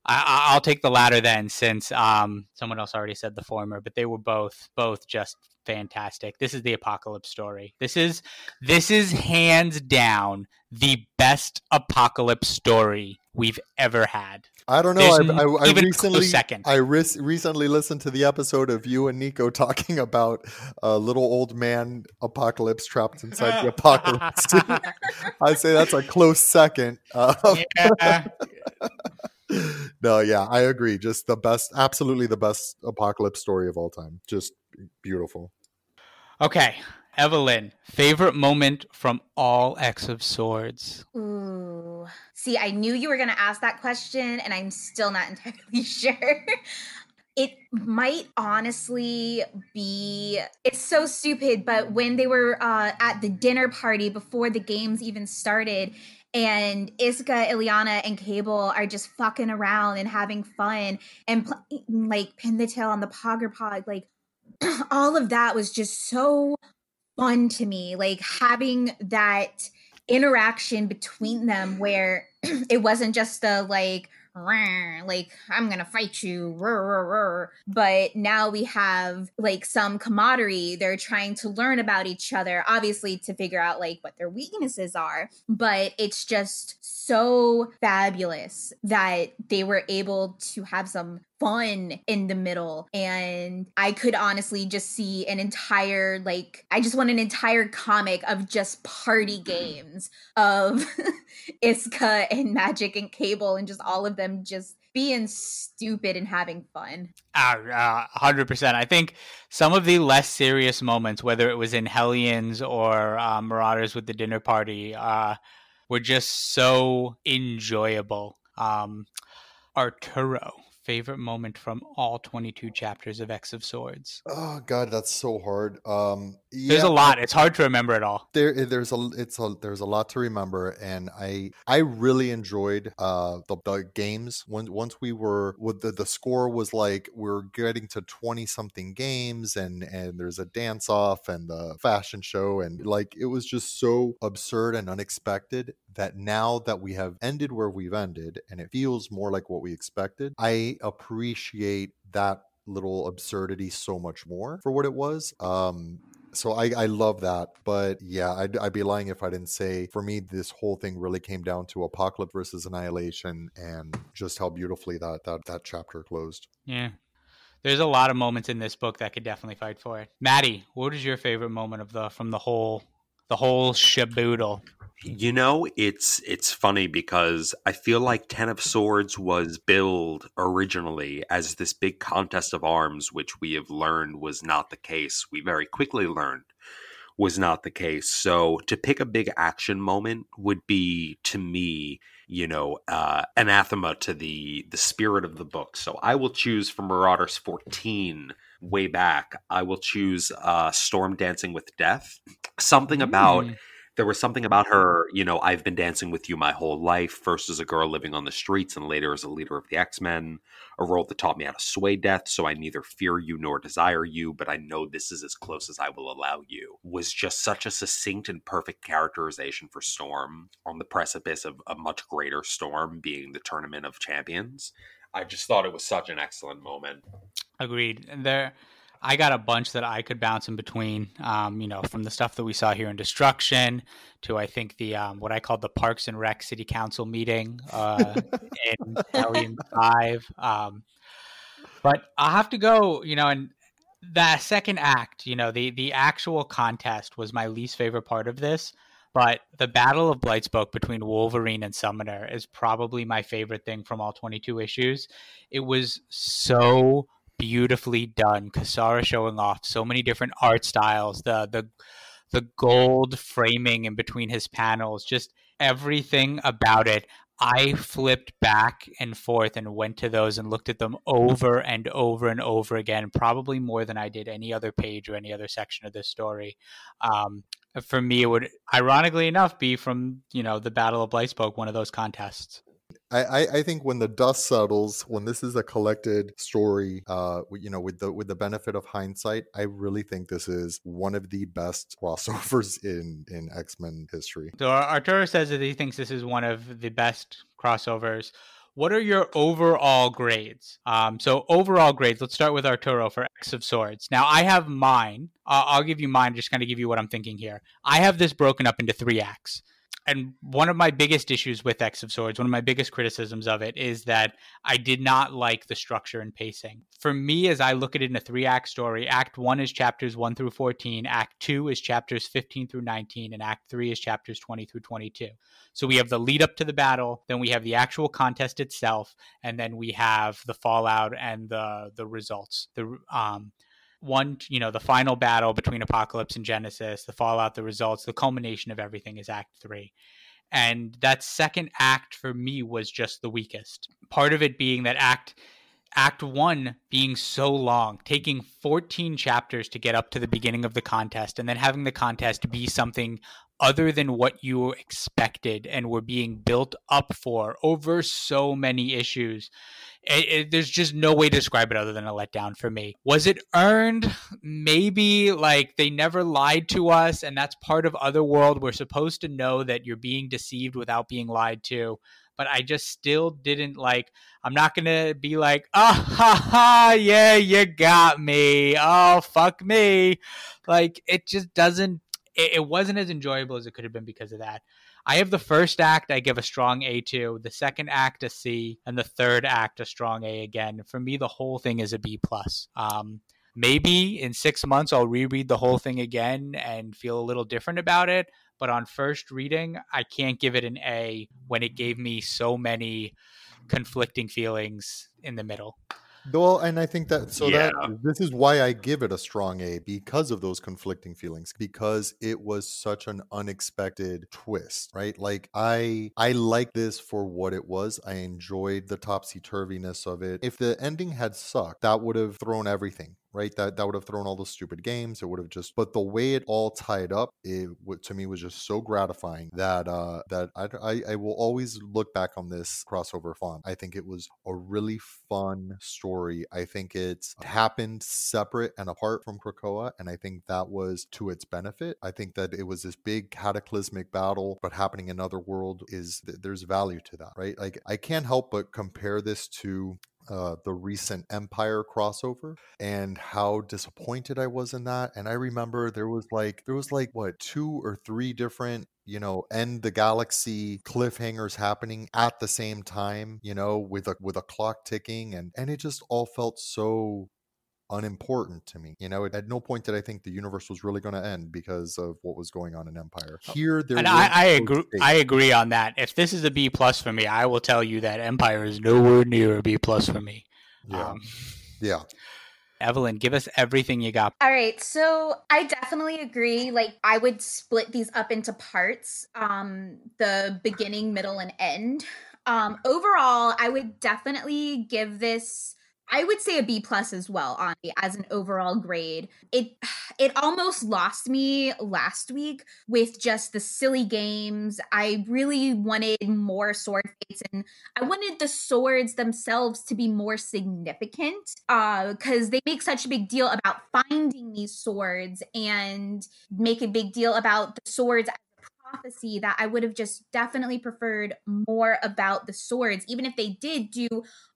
I, will take the latter then, since um, someone else already said the former, but they were both both just fantastic. This is the apocalypse story. This is this is hands down the best apocalypse story we've ever had. I don't know. I, I, I recently second. I re- recently listened to the episode of you and Nico talking about a little old man apocalypse trapped inside the apocalypse. I say that's a close second. Uh, yeah. no, yeah, I agree. Just the best, absolutely the best apocalypse story of all time. Just beautiful. Okay, Evelyn, favorite moment from all X of Swords? Ooh. See, I knew you were going to ask that question, and I'm still not entirely sure. it might honestly be it's so stupid but when they were uh, at the dinner party before the games even started and Isca, Illyana, and Cable are just fucking around and having fun and pl- like pin the tail on the Pogger Pod. Like all of that was just so fun to me. Like having that interaction between them where it wasn't just a like like I'm gonna fight you, but now we have like some camaraderie. They're trying to learn about each other, obviously to figure out like what their weaknesses are. But it's just so fabulous that they were able to have some fun in the middle and i could honestly just see an entire like i just want an entire comic of just party games of isca and Magik and cable and just all of them just being stupid and having fun. Hundred uh, percent. I think some of the less serious moments, whether it was in Hellions or uh, Marauders with the dinner party, uh, were just so enjoyable. Um, Arturo, favorite moment from all 22 chapters of X of Swords? Oh God, that's so hard. Um, yeah, there's a lot. It's hard to remember it all. There, eh, there's a, it's a, there's a lot to remember, and I, I really enjoyed uh the, the games. When once we were with the the score was like we are getting to 20 something games, and and there's a dance off and the fashion show, and like it was just so absurd and unexpected that now that we have ended where we've ended, and it feels more like what we expected, I appreciate that little absurdity so much more for what it was. Um, so I, I love that, but yeah, I'd, I'd, be lying if I didn't say for me this whole thing really came down to Apocalypse versus Annihilation and just how beautifully that that that chapter closed. Yeah, there's a lot of moments in this book that could definitely fight for it. Maddie, what is your favorite moment of the from the whole the whole shaboodle? You know, it's it's funny because I feel like Ten of Swords was billed originally as this big contest of arms, which we have learned was not the case. We very quickly learned was not the case. So to pick a big action moment would be to me, you know, uh, anathema to the the spirit of the book. So I will choose from Marauders 14 way back. I will choose uh, Storm Dancing with Death. Something about mm there was something about her, you know, I've been dancing with you my whole life, first as a girl living on the streets and later as a leader of the X Men, a role that taught me how to sway death, so I neither fear you nor desire you, but I know this is as close as I will allow you, was just such a succinct and perfect characterization for Storm on the precipice of a much greater storm being the Tournament of Champions. I just thought it was such an excellent moment. Agreed. And there I got a bunch that I could bounce in between. Um, you know, from the stuff that we saw here in Destruction to I think the um, what I called the Parks and Rec City Council meeting uh, in Alien Five. Um, but I'll have to go. You know, and that second act, you know, the the actual contest was my least favorite part of this. But the Battle of Blightspoke between Wolverine and Summoner is probably my favorite thing from all 22 issues. It was so beautifully done. Cassara showing off so many different art styles, the the the gold framing in between his panels, just everything about it. I flipped back and forth and went to those and looked at them over and over and over again, probably more than I did any other page or any other section of this story. Um, for me, it would, ironically enough, be from you know the Battle of Blightspoke, one of those contests. I, I think when the dust settles, when this is a collected story, uh, you know, with the with the benefit of hindsight, I really think this is one of the best crossovers in in X Men history. So Arturo says that he thinks this is one of the best crossovers. What are your overall grades? Um, so overall grades. Let's start with Arturo for X of Swords. Now I have mine. Uh, I'll give you mine. Just kind of give you what I'm thinking here. I have this broken up into three acts and one of my biggest issues with X of Swords, one of my biggest criticisms of it is that I did not like the structure and pacing. For me, as I look at it in a three act story, Act One is chapters one through 14, Act Two is chapters 15 through 19, and Act Three is chapters 20 through 22. So we have the lead up to the battle, then we have the actual contest itself, and then we have the fallout and the the results. The um one, you know, the final battle between Apocalypse and Genesis, the fallout, the results, the culmination of everything is Act Three. And that second act for me was just the weakest. Part of it being that act act 1 being so long, taking 14 chapters to get up to the beginning of the contest and then having the contest be something other than what you expected and were being built up for over so many issues it, it, there's just no way to describe it other than a letdown for me. Was it earned? Maybe. Like they never lied to us, and that's part of Otherworld. We're supposed to know that you're being deceived without being lied to. But I just still didn't like. I'm not gonna be like, ah ha ha, yeah, you got me. Oh fuck me. Like it just doesn't it, it wasn't as enjoyable as it could have been because of that. I have the first act I give a strong A to, the second act a C, and the third act a strong A again. For me, the whole thing is a B plus. Um, maybe in six months I'll reread the whole thing again and feel a little different about it. But on first reading, I can't give it an A when it gave me so many conflicting feelings in the middle. Well, and I think that so Yeah. that this is why I give it a strong A because of those conflicting feelings because it was such an unexpected twist, right? Like I I like this for what it was. I enjoyed the topsy turviness of it. If the ending had sucked, that would have thrown everything. Right, that that would have thrown all those stupid games. It would have just, but the way it all tied up, it to me was just so gratifying that uh that I, I I will always look back on this crossover fun. I think it was a really fun story. I think it's happened separate and apart from Krakoa, and I think that was to its benefit. I think that it was this big cataclysmic battle, but happening in another world is th- there's value to that, right? Like I can't help but compare this to uh, the recent Empire crossover and how disappointed I was in that. And I remember there was like there was like what two or three different you know end the galaxy cliffhangers happening at the same time you know with a with a clock ticking and and it just all felt so unimportant to me you know at no point did i think the universe was really going to end because of what was going on in empire here there and I, I no agree. stakes. I agree on that. If this is a B plus for me, I will tell you that Empire is nowhere near a B plus for me. yeah Um, yeah Evelyn, give us everything you got. All right, so I definitely agree. Like I would split these up into parts, um the beginning, middle and end. Um overall, I would definitely give this I would say a B plus as well, honestly, as an overall grade. It it almost lost me last week with just the silly games. I really wanted more sword fights and I wanted the swords themselves to be more significant uh because they make such a big deal about finding these swords and make a big deal about the swords prophecy that I would have just definitely preferred more about the swords even if they did do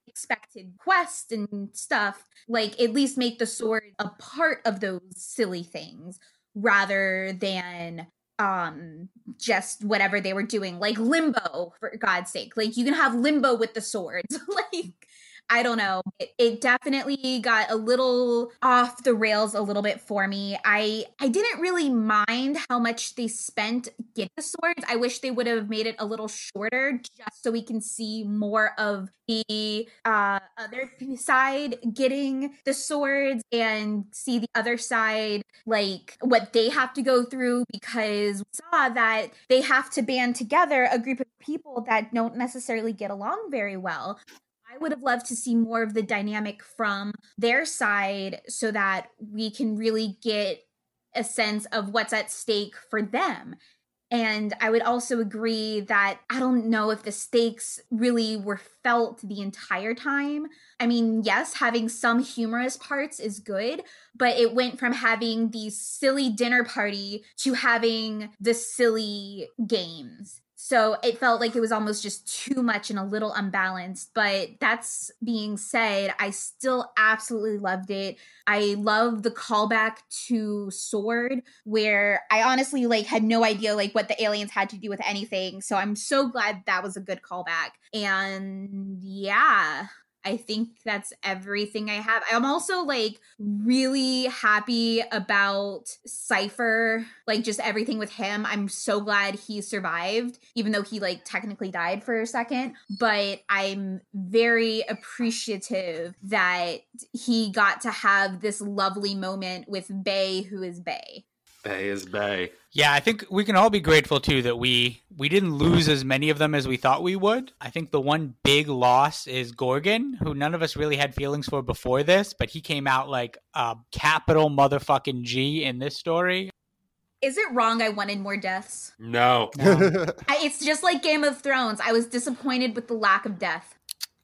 expected quest and stuff like at least make the sword a part of those silly things rather than um just whatever they were doing. Like limbo for god's sake. Like you can have limbo with the swords like i don't know. It, it definitely got a little off the rails a little bit for me. I i didn't really mind how much they spent getting the swords. I wish they would have made it a little shorter just so we can see more of the uh other side getting the swords and see the other side like what they have to go through because we saw that they have to band together a group of people that don't necessarily get along very well. I would have loved to see more of the dynamic from their side so that we can really get a sense of what's at stake for them. And I would also agree that I don't know if the stakes really were felt the entire time. I mean, yes, having some humorous parts is good, but it went from having the silly dinner party to having the silly games. So it felt like it was almost just too much and a little unbalanced. But that's being said, I still absolutely loved it. I love the callback to Sword, where I honestly like had no idea like what the aliens had to do with anything. So I'm so glad that was a good callback. And yeah, I think that's everything I have. I'm also like really happy about Cypher, like just everything with him. I'm so glad he survived, even though he like technically died for a second. But I'm very appreciative that he got to have this lovely moment with Bei, who is Bei. Bei is Bei. Yeah, I think we can all be grateful too that we we didn't lose as many of them as we thought we would. I think the one big loss is Gorgon, who none of us really had feelings for before this, but he came out like a capital motherfucking G in this story. Is it wrong I wanted more deaths? No. I, it's just like Game of Thrones. I was disappointed with the lack of death.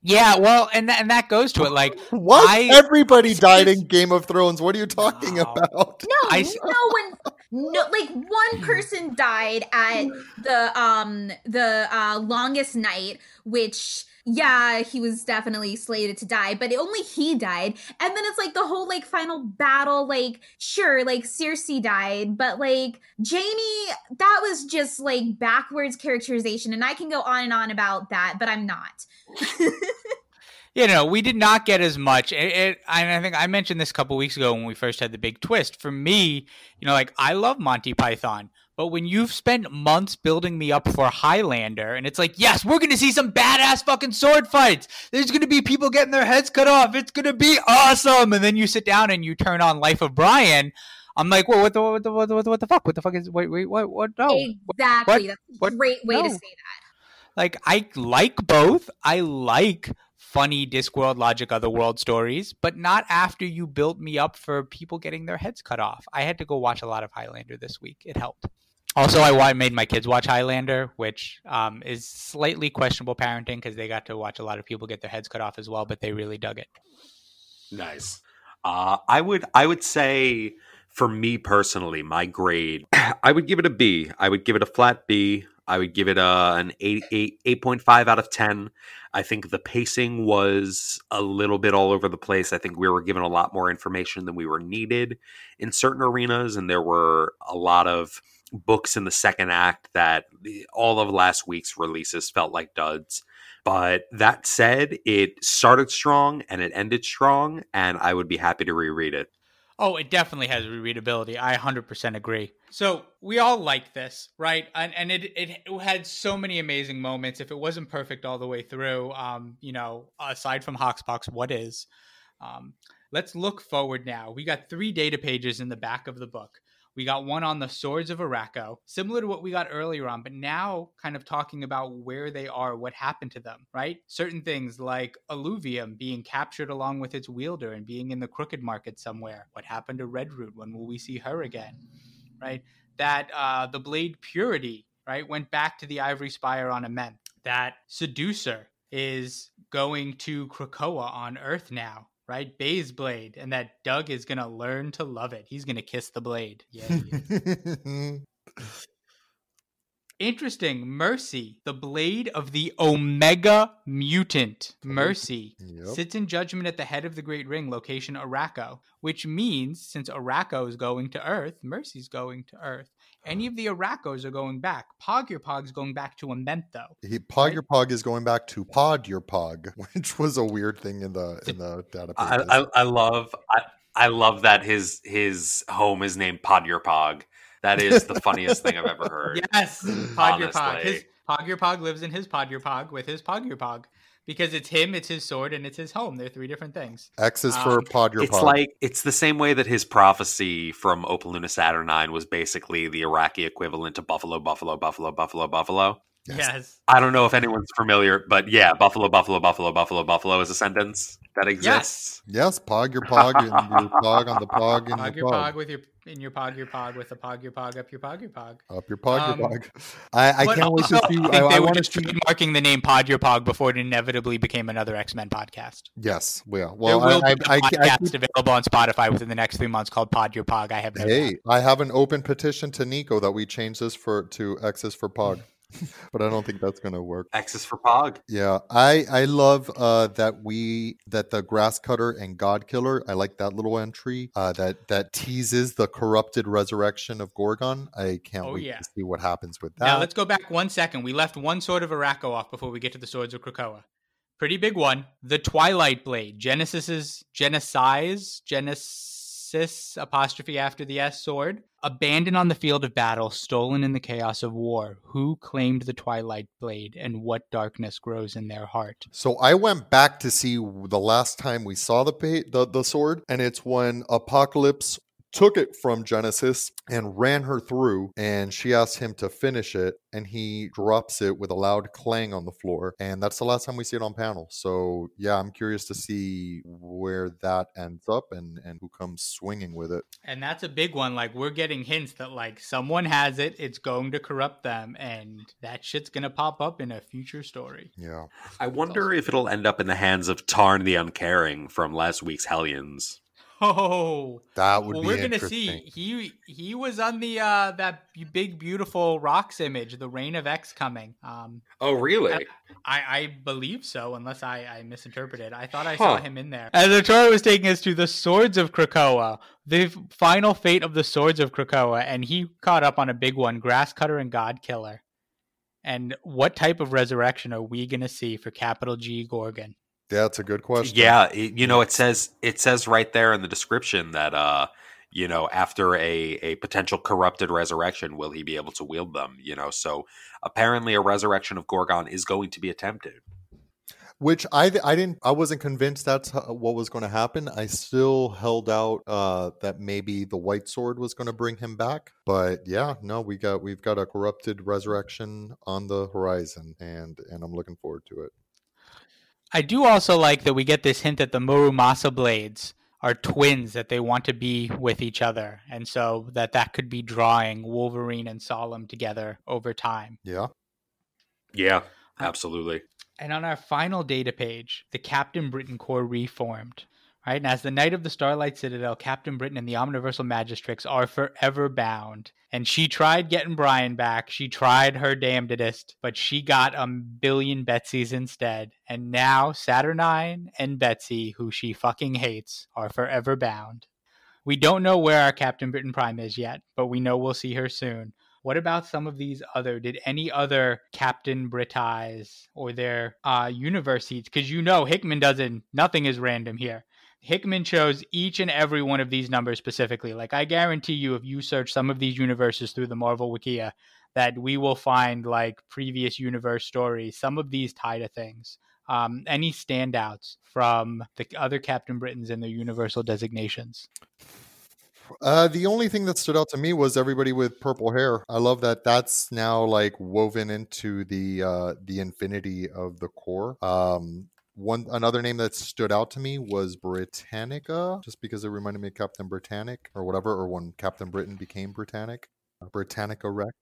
Yeah, well, and that, and that goes to it. Like, what? I- Everybody died in Game of Thrones. What are you talking No. about? No, I s- no, when no like one person died at the um the uh longest night which yeah he was definitely slated to die but only he died. And then it's like the whole like final battle like sure like Cersei died but like Jamie that was just like backwards characterization and I can go on and on about that but I'm not you know, we did not get as much. It, it, I think I mentioned this a couple weeks ago when we first had the big twist. For me, you know, like I love Monty Python, but when you've spent months building me up for Highlander, and it's like, yes, we're gonna see some badass fucking sword fights. There's gonna be people getting their heads cut off. It's gonna be awesome. And then you sit down and you turn on Life of Brian. I'm like, well, what the what the what the, what the fuck? What the fuck is wait wait what what no exactly? What, That's a what, great way no. to say that. Like I like both. I like funny Discworld Logic Otherworld stories, but not after you built me up for people getting their heads cut off. I had to go watch a lot of Highlander this week. It helped. Also, I made my kids watch Highlander, which um, is slightly questionable parenting because they got to watch a lot of people get their heads cut off as well, but they really dug it. Nice. Uh, I would I would say for me personally, my grade, I would give it a B. I would give it a flat B. I would give it a, an 8, 8, 8.5 out of 10. I think the pacing was a little bit all over the place. I think we were given a lot more information than we were needed in certain arenas, and there were a lot of books in the second act that all of last week's releases felt like duds. But that said, it started strong and it ended strong, and I would be happy to reread it. Oh, it definitely has rereadability. I 100% agree. So we all like this, right? And, and it, it, had so many amazing moments. If it wasn't perfect all the way through, um, you know, aside from HoX PoX, what is? Um, let's look forward now. We got three data pages in the back of the book. We got one on the swords of Arakko, similar to what we got earlier on, but now kind of talking about where they are, what happened to them, right? Certain things like Alluvium being captured along with its wielder and being in the crooked market somewhere. What happened to Redroot? When will we see her again? Right? That uh, the blade Purity, right, went back to the Ivory Spire on Amenth. That Seducer is going to Krakoa on Earth now right? Bei's blade, and that Doug is gonna learn to love it. He's gonna kiss the blade. Yeah. Interesting. Mercy, the blade of the Omega Mutant. Mm-hmm. Mercy yep. sits in judgment at the head of the Great Ring, location Arakko, which means since Arakko is going to Earth, Mercy's going to Earth. Any of the Arakkos are going back. Pogg Ur-Pogg's going back to Amento. He, Pog right? Your Pog is going back to Pod Your Pog, which was a weird thing in the in the data. I, I, I, love I, I love that his his home is named Pod Your Pog. That is the funniest thing I've ever heard. Yes, Pod Your Pog. His Pogg Ur-Pogg lives in his Pod Your Pog with his Pogg Ur-Pogg because it's him, it's his sword, and it's his home. They're three different things. X is for um, pod your It's pod. like it's the same way that his prophecy from Opaluna Saturnine was basically the Arakkii equivalent to Buffalo, Buffalo, Buffalo, Buffalo, Buffalo. Yes. yes. I don't know if anyone's familiar, but yeah, Buffalo, Buffalo, Buffalo, Buffalo, Buffalo is a sentence that exists. Yes, yes pog your pog and your pog on the pog and pog your pog. pog with your in your pog your pog with a pog your pog up your pog your pog up your pog um, your pog. I, I can't wait to see. I, I, they I were just trademarking the name Pod Your Pog before it inevitably became another X Men podcast. Yes, well, well, there will I, be a podcast available on Spotify within the next three months called Pod Your Pog. I have no hey, I have an open petition to Nico that we change this for to X's for Pog. but I don't think that's going to work. X's for Pog. Yeah, I I love uh, that we that the grass cutter and God killer. I like that little entry uh, that that teases the corrupted resurrection of Gorgon. I can't oh, wait yeah. to see what happens with that. Now let's go back one second. We left one sword of Arakko off before we get to the swords of Krakoa. Pretty big one. The Twilight Blade. Genesis's Genesis Genesis Sis apostrophe after the S sword. Abandoned on the field of battle, stolen in the chaos of war. Who claimed the Twilight Blade, and what darkness grows in their heart? So I went back to see the last time we saw the the, the sword, and it's when Apocalypse took it from Genesis and ran her through, and she asked him to finish it, and he drops it with a loud clang on the floor, and that's the last time we see it on panel. So yeah, I'm curious to see where that ends up and and who comes swinging with it. And that's a big one. Like we're getting hints that like someone has it, it's going to corrupt them, and that shit's gonna pop up in a future story. Yeah, I wonder awesome. if it'll end up in the hands of Tarn the Uncaring from last week's Hellions. Oh, That would well, be we're gonna see. He he was on the uh that big beautiful rocks image, the Reign of X coming. Um, Oh, really? I I believe so, unless I I misinterpreted. I thought I saw him in there. As Arturo was taking us to the Swords of Krakoa, the final fate of the Swords of Krakoa, and he caught up on a big one: Grass Cutter and God Killer. And what type of resurrection are we gonna see for Capital G Gorgon? Yeah, that's a good question. Yeah, it, you know, it says it says right there in the description that uh, you know, after a a potential corrupted resurrection, will he be able to wield them? You know, so apparently a resurrection of Gorgon is going to be attempted. Which I I didn't I wasn't convinced that's what was going to happen. I still held out uh, that maybe the White Sword was going to bring him back. But yeah, no, we got we've got a corrupted resurrection on the horizon, and and I'm looking forward to it. I do also like that we get this hint that the Muramasa blades are twins that they want to be with each other, and so that that could be drawing Wolverine and Solem together over time. Yeah, Yeah, uh, absolutely. And on our final data page, the Captain Britain Corps reformed. Right, and as the Knight of the Starlight Citadel, Captain Britain and the Omniversal Magistrix are forever bound. And she tried getting Brian back. She tried her damnedest, but she got a billion Betsy's instead. And now Saturnine and Betsy, who she fucking hates, are forever bound. We don't know where our Captain Britain Prime is yet, but we know we'll see her soon. What about some of these other? Did any other Captain Britais or their uh, universe seats? Because you know Hickman doesn't. Nothing is random here. Hickman chose each and every one of these numbers specifically. Like I guarantee you, if you search some of these universes through the Marvel Wikia, that we will find like previous universe stories. Some of these tie to things. Um, any standouts from the other Captain Britons and their universal designations? uh, the only thing that stood out to me was everybody with purple hair. I love that. That's now like woven into the uh, the infinity of the core. Um, one another name that stood out to me was Britannica, just because it reminded me of Captain Britannic or whatever, or when Captain Britain became Britannic. Britannica Rex.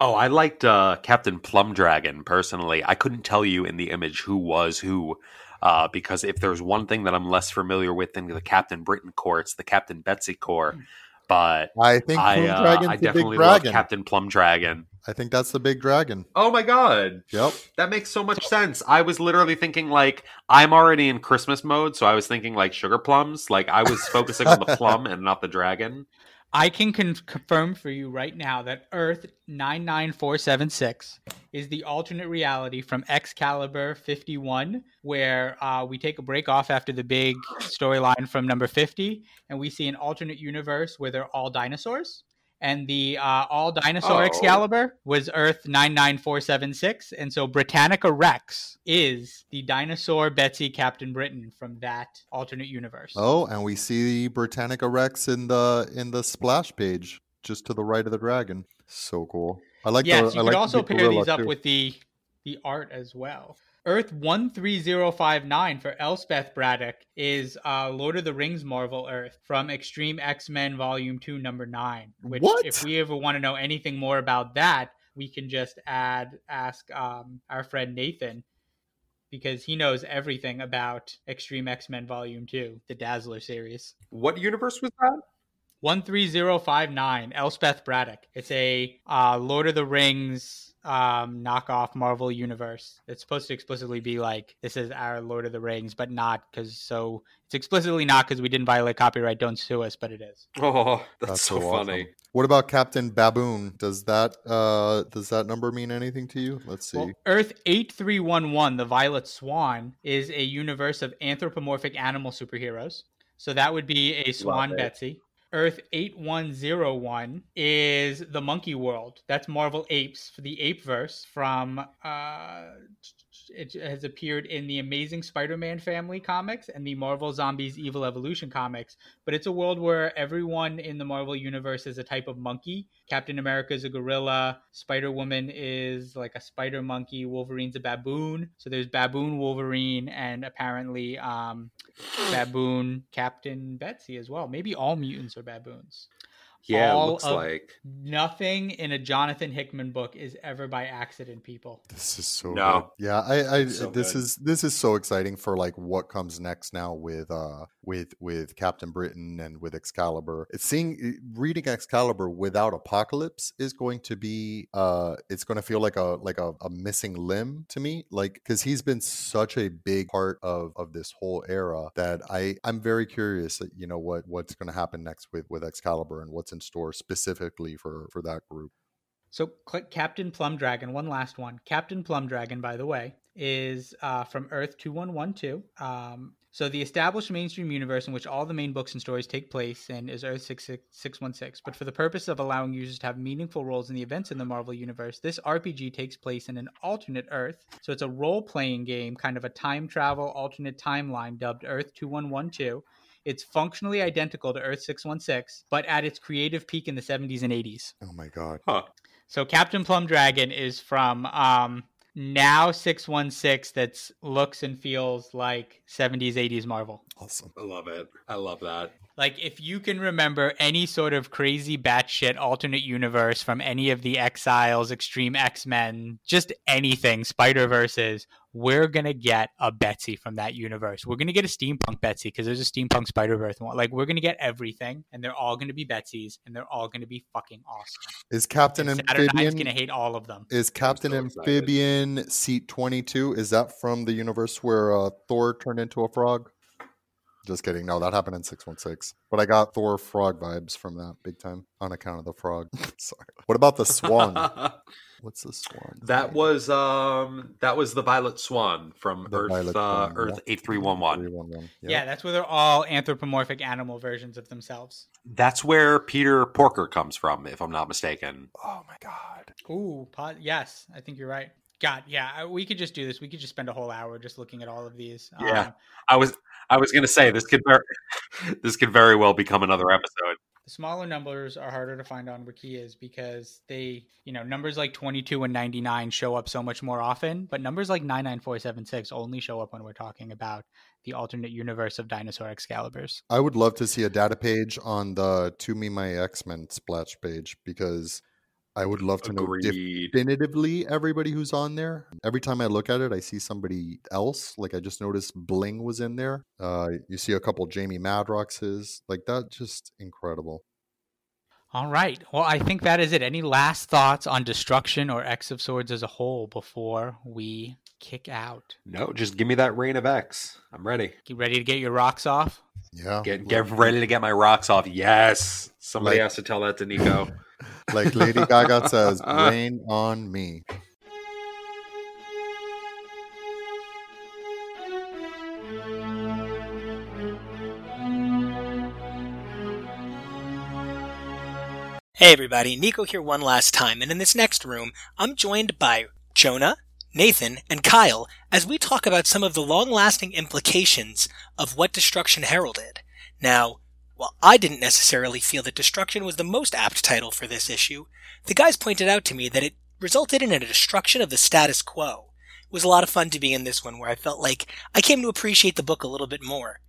Oh, I liked uh, Captain Plum Dragon personally. I couldn't tell you in the image who was who, uh, because if there's one thing that I'm less familiar with than the Captain Britain Corps, it's the Captain Betsy Corps. But I think I, uh, I definitely love. Captain Plum Dragon. I think that's the big dragon. Oh my god. Yep. That makes so much sense. I was literally thinking like I'm already in Christmas mode, so I was thinking like sugar plums. Like I was focusing on the plum and not the dragon. I can con- confirm for you right now that Earth 99476 is the alternate reality from Excalibur 51, where uh, we take a break off after the big storyline from number 50, and we see an alternate universe where they're all dinosaurs. And the uh, all dinosaur Oh. Excalibur was Earth 99476. And so Britannica Rex is the dinosaur Betsy Captain Britain from that alternate universe. Oh, and we see the Britannica Rex in the in the splash page, just to the right of the dragon. So cool. I like. yes, the, you I could like also pair these up too. with the the art as well. Earth one three zero five nine for Elspeth Braddock is uh, Lord of the Rings Marvel Earth from Extreme X Men Volume Two Number Nine. Which, What? if we ever want to know anything more about that, we can just add ask um, our friend Nathan because he knows everything about Extreme X Men Volume Two, the Dazzler series. What universe was that? 13059 Elspeth Braddock. It's a uh, Lord of the Rings um, knockoff Marvel universe. It's supposed to explicitly be like this is our Lord of the Rings, but not because so it's explicitly not because we didn't violate copyright. Don't sue us, but it is. Oh, that's, That's so, so awesome. funny. What about Captain Baboon? Does that uh does that number mean anything to you? Let's see. Well, Earth 8311, the Violet Swan, is a universe of anthropomorphic animal superheroes. So that would be a Swan it. Betsy. Earth 8101 is the Monkey World. That's Marvel Apes for the Apeverse from uh it has appeared in the Amazing Spider-Man family comics and the Marvel Zombies Evil Evolution comics, but it's a world where everyone in the Marvel universe is a type of monkey. Captain America is a gorilla, Spider-Woman is like a spider monkey, Wolverine's a baboon. So there's baboon Wolverine and apparently um baboon Captain Betsy as well. Maybe all mutants are baboons. Yeah, all it looks of- like. Nothing in a Jonathan Hickman book is ever by accident, people. This is so No. good. Yeah, I, I So this good. is this is so exciting for like what comes next now with uh with with Captain Britain and with Excalibur. It's seeing reading Excalibur without Apocalypse is going to be uh it's going to feel like a like a, a missing limb to me like because he's been such a big part of of this whole era that I I'm very curious you know what what's going to happen next with with Excalibur and what's in store specifically for for that group. So, click Captain Plum Dragon. One last one. Captain Plum Dragon, by the way, is uh, from Earth 2112. Um, so, the established mainstream universe in which all the main books and stories take place in is Earth 616. But for the purpose of allowing users to have meaningful roles in the events in the Marvel Universe, this RPG takes place in an alternate Earth. So, it's a role playing game, kind of a time travel alternate timeline dubbed Earth 2112. It's functionally identical to Earth 616, but at its creative peak in the 70s and 80s. Oh my god. Huh. So Captain Plum Dragon is from um now 616 that looks and feels like 70s 80s Marvel. Awesome. I love it. I love that. Like if you can remember any sort of crazy batshit alternate universe from any of the Exiles, Extreme X-Men, just anything, Spider-Verses, we're gonna get a Betsy from that universe. We're gonna get a steampunk Betsy because there's a steampunk Spider-Verse one. Like we're gonna get everything, and they're all gonna be Betsies, and they're all gonna be fucking awesome. Is Captain And Saturnine's Amphibian gonna hate all of them. Is Captain so excited. Amphibian seat 22? Is that from the universe where uh, Thor turned into a frog? Just kidding. No, that happened in 616. But I got Thor frog vibes from that big time on account of the frog. Sorry. What about the swan? What's the swan? that was um that was the Violet Swan from The Earth Violet uh, Swan, Earth yeah. eight three one one. 311. Yeah, that's where they're all anthropomorphic animal versions of themselves. That's where Peter Porker comes from, if I'm not mistaken. Oh my god. Ooh, pot, yes, I think you're right. God, yeah, we could just do this. We could just spend a whole hour just looking at all of these. Yeah. Um, I was I was gonna say this could very this could very well become another episode. the smaller numbers are harder to find on Wikis because they, you know, numbers like 22 and 99 show up so much more often, but numbers like 99476 only show up when we're talking about the alternate universe of dinosaur Excaliburs. I would love to see a data page on the To Me My X Men splash page because I would love to know def- definitively everybody who's on there. Every time I look at it, I see somebody else. Like I just noticed Bling was in there. Uh, you see a couple Jamie Madroxes. Like that, just incredible. All right. Well, I think that is it. Any last thoughts on Destruction or X of Swords as a whole before we kick out? No, just give me that Reign of X. I'm ready. You ready to get your rocks off? Yeah, Get get ready to get my rocks off. Yes. Somebody Like- has to tell that to Nico. Like Lady Gaga says, uh-huh. "Rain on me." Hey everybody, Nico here one last time, and in this next room, I'm joined by Jonah, Nathan, and Kyle as we talk about some of the long lasting implications of what Destruction heralded. Now, while I didn't necessarily feel that Destruction was the most apt title for this issue, the guys pointed out to me that it resulted in a destruction of the status quo. It was a lot of fun to be in this one where I felt like I came to appreciate the book a little bit more.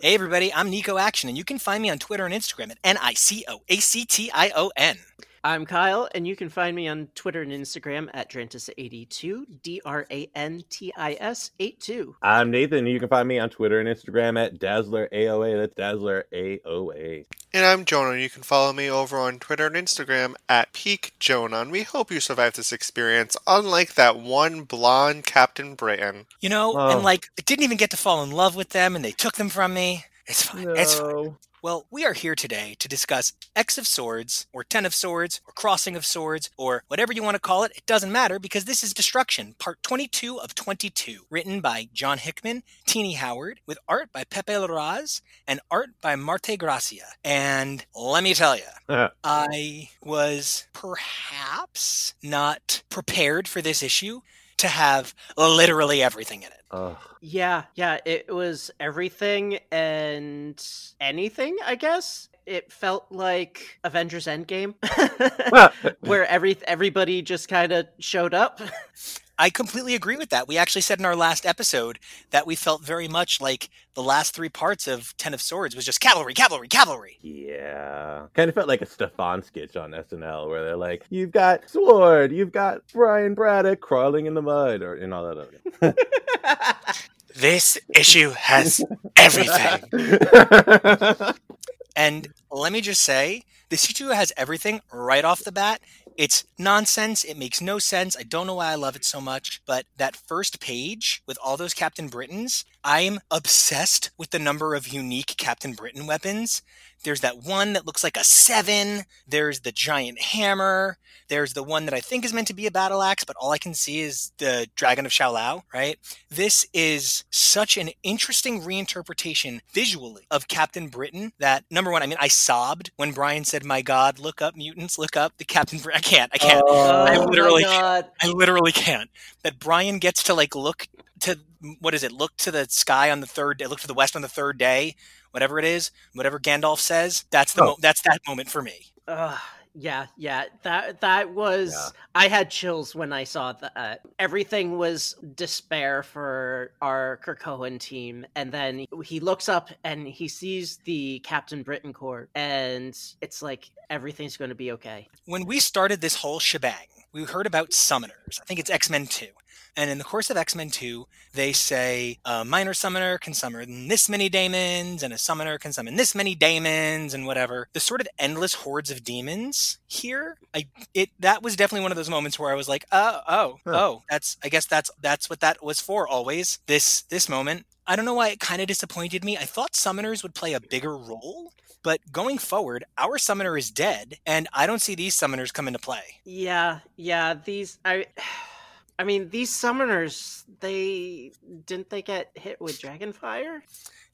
Hey everybody, I'm Nico Action, and you can find me on Twitter and Instagram at N-I-C-O-A-C-T-I-O-N. I'm Kyle, and you can find me on Twitter and Instagram at Drantis82, D R A N T I S 82. I'm Nathan. And you can find me on Twitter and Instagram at Dazzler AOA. That's Dazzler AOA. And I'm Jonah. and You can follow me over on Twitter and Instagram at Peak Jonah. And we hope you survived this experience, unlike that one blonde Captain Britain. You know, Oh. and like, I didn't even get to fall in love with them, and they took them from me. It's fine. It's fine. Well, we are here today to discuss X of Swords, or Ten of Swords, or Crossing of Swords, or whatever you want to call it. It doesn't matter because this is Destruction, part 22 of 22, written by John Hickman, Tini Howard, with art by Pepe Larraz and art by Marte Gracia. And let me tell you, uh-huh. I was perhaps not prepared for this issue to have literally everything in it. Ugh. Yeah, yeah, it was everything and anything, I guess. It felt like Avengers Endgame, where every everybody just kind of showed up. I completely agree with that. We actually said in our last episode that we felt very much like the last three parts of Ten of Swords was just cavalry, cavalry, cavalry. Yeah. Kind of felt like a Stefon sketch on SNL where they're like, you've got Sword, you've got Brian Braddock crawling in the mud, or and all that other. This issue has everything. And let me just say, this issue has everything right off the bat. It's nonsense. It makes no sense. I don't know why I love it so much, but that first page with all those Captain Britons, I'm obsessed with the number of unique Captain Britain weapons. There's that one that looks like a seven. There's the giant hammer. There's the one that I think is meant to be a battle axe, but all I can see is the Dragon of Shou-Lao, right? This is such an interesting reinterpretation visually of Captain Britain that, number one, I mean, I sobbed when Brian said, My God, look up mutants, look up the Captain Britain. I can't, I can't. I Oh my literally God. I literally can't. That Brian gets to like look to what is it? Look to the sky on the third day. Look to the west on the third day. Whatever it is, whatever Gandalf says. That's the Oh. mo- that's that moment for me. Ugh, yeah, yeah. That that was. Yeah. I had chills when I saw that. Uh, everything was despair for our Krakoan team, and then he looks up and he sees the Captain Britain Corps, and it's like everything's going to be okay. When we started this whole shebang, we heard about summoners. I think it's X Men Two. And in the course of X Men 2, they say a minor summoner can summon this many daemons, and a summoner can summon this many daemons, and whatever. The sort of endless hordes of demons here, I it that was definitely one of those moments where I was like, oh, oh, Huh. oh, that's I guess that's that's what that was for always. This this moment. I don't know why it kind of disappointed me. I thought summoners would play a bigger role, but going forward, our summoner is dead, and I don't see these summoners come into play. Yeah, yeah. These I. I mean, these summoners, they didn't they get hit with dragon fire?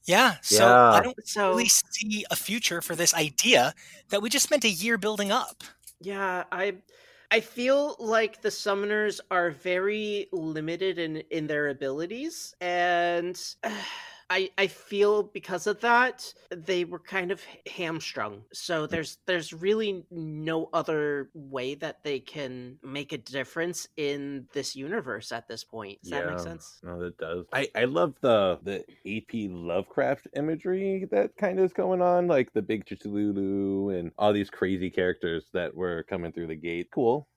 Yeah, so I don't So really see a future for this idea that we just spent a year building up. Yeah, I I feel like the summoners are very limited in in their abilities and I I feel because of that they were kind of hamstrung. So mm. there's there's really no other way that they can make a difference in this universe at this point. Does that make sense? No, that does. I I love the the AP Lovecraft imagery that kind of is going on, like the big Chicxulub and all these crazy characters that were coming through the gate. Cool.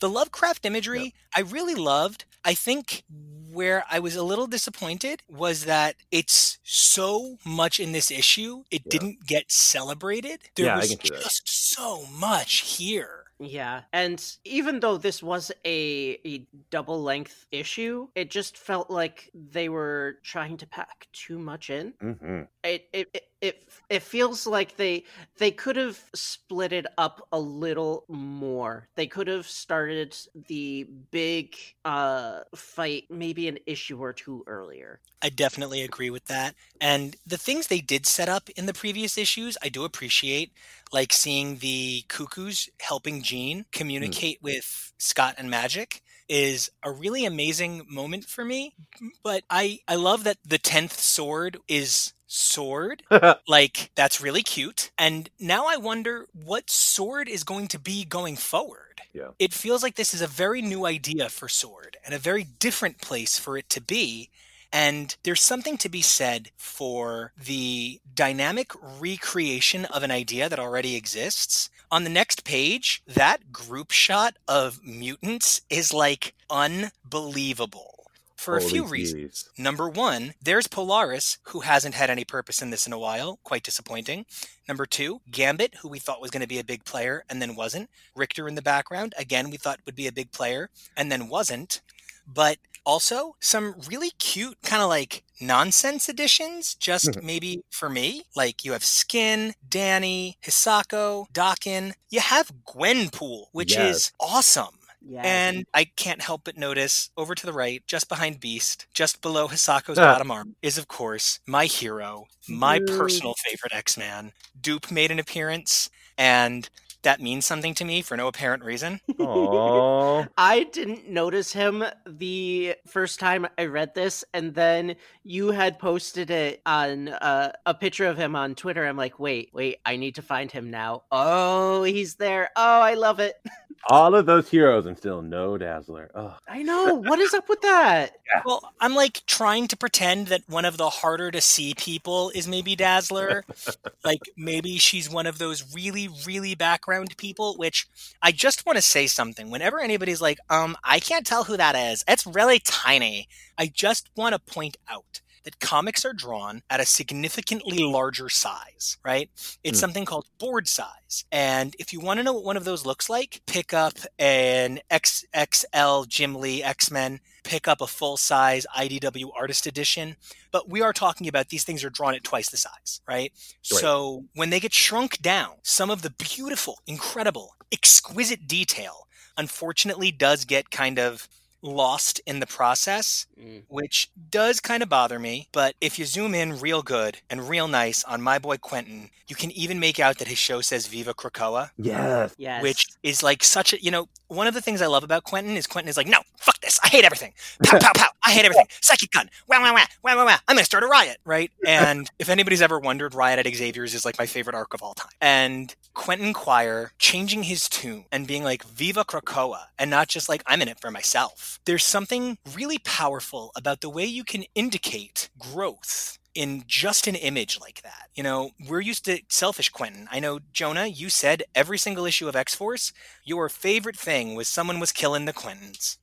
The Lovecraft imagery I really loved. I think where I was a little disappointed was that it's so much in this issue, it Yeah. didn't get celebrated. There Yeah, I was can see that. just so much here. Yeah, and even though this was a, a double length issue, it just felt like they were trying to pack too much in. hmm It it it it, it feels like they they could have split it up a little more. They could have started the big uh fight maybe an issue or two earlier. I definitely agree with that. And the things they did set up in the previous issues, I do appreciate, like seeing the cuckoos helping Jean hmm. communicate with Scott and Magik is a really amazing moment for me. But I I love that the 10th sword is sword. like that's really cute. And now I wonder what sword is going to be going forward. Yeah. It feels like this is a very new idea for sword and a very different place for it to be. And there's something to be said for the dynamic recreation of an idea that already exists. On the next page, that group shot of mutants is like unbelievable for a Holy few reasons. Number one, there's Polaris, who hasn't had any purpose in this in a while. Quite disappointing. Number two, Gambit, who we thought was going to be a big player and then wasn't. Rictor in the background, again, we thought would be a big player and then wasn't. But also some really cute kind of like nonsense additions, just maybe for me. Like you have Skin, Danny, Hisako, Dakin. You have Gwenpool, which Yes. is awesome. Yeah. And I can't help but notice over to the right, just behind Beast, just below Hisako's Ah. bottom arm, is of course my hero, my Dude. personal favorite X Man. Doop made an appearance, and that means something to me for no apparent reason. Aw. I didn't notice him the first time I read this, and then you had posted it on uh, a picture of him on Twitter. I'm like, wait, wait, I need to find him now. Oh, he's there. Oh, I love it. All of those heroes and still no Dazzler. Oh. I know. What is up with that? Well, I'm like trying to pretend that one of the harder to see people is maybe Dazzler. like maybe she's one of those really, really background people, which I just want to say something. Whenever anybody's like, um, I can't tell who that is, it's really tiny. I just want to point out that comics are drawn at a significantly larger size, right? It's Mm. something called board size. And if you want to know what one of those looks like, pick up an XXL Jim Lee X Men, pick up a full size IDW Artist Edition. But we are talking about these things are drawn at twice the size, right? Right. So when they get shrunk down, some of the beautiful, incredible, exquisite detail unfortunately does get kind of lost in the process, Mm. which does kind of bother me. But if you zoom in real good and real nice on my boy Quentin, you can even make out that his show says Viva Krakoa, Yes. Yes. which is like such a, you know, one of the things I love about Quentin is Quentin is like, no, fuck this. I hate everything. Pow, pow, pow. I hate everything. Psychic gun. Wow, wow, wow. Wow, wow, wow. I'm going to start a riot, right? And if anybody's ever wondered, Riot at Xavier's is like my favorite arc of all time. And Quentin Quire changing his tune and being like, Viva Krakoa, and not just like, I'm in it for myself. There's something really powerful about the way you can indicate growth in just an image like that. You know, we're used to selfish Quentin. I know, Jonah, you said every single issue of X Force, your favorite thing was someone was killing the Quentins.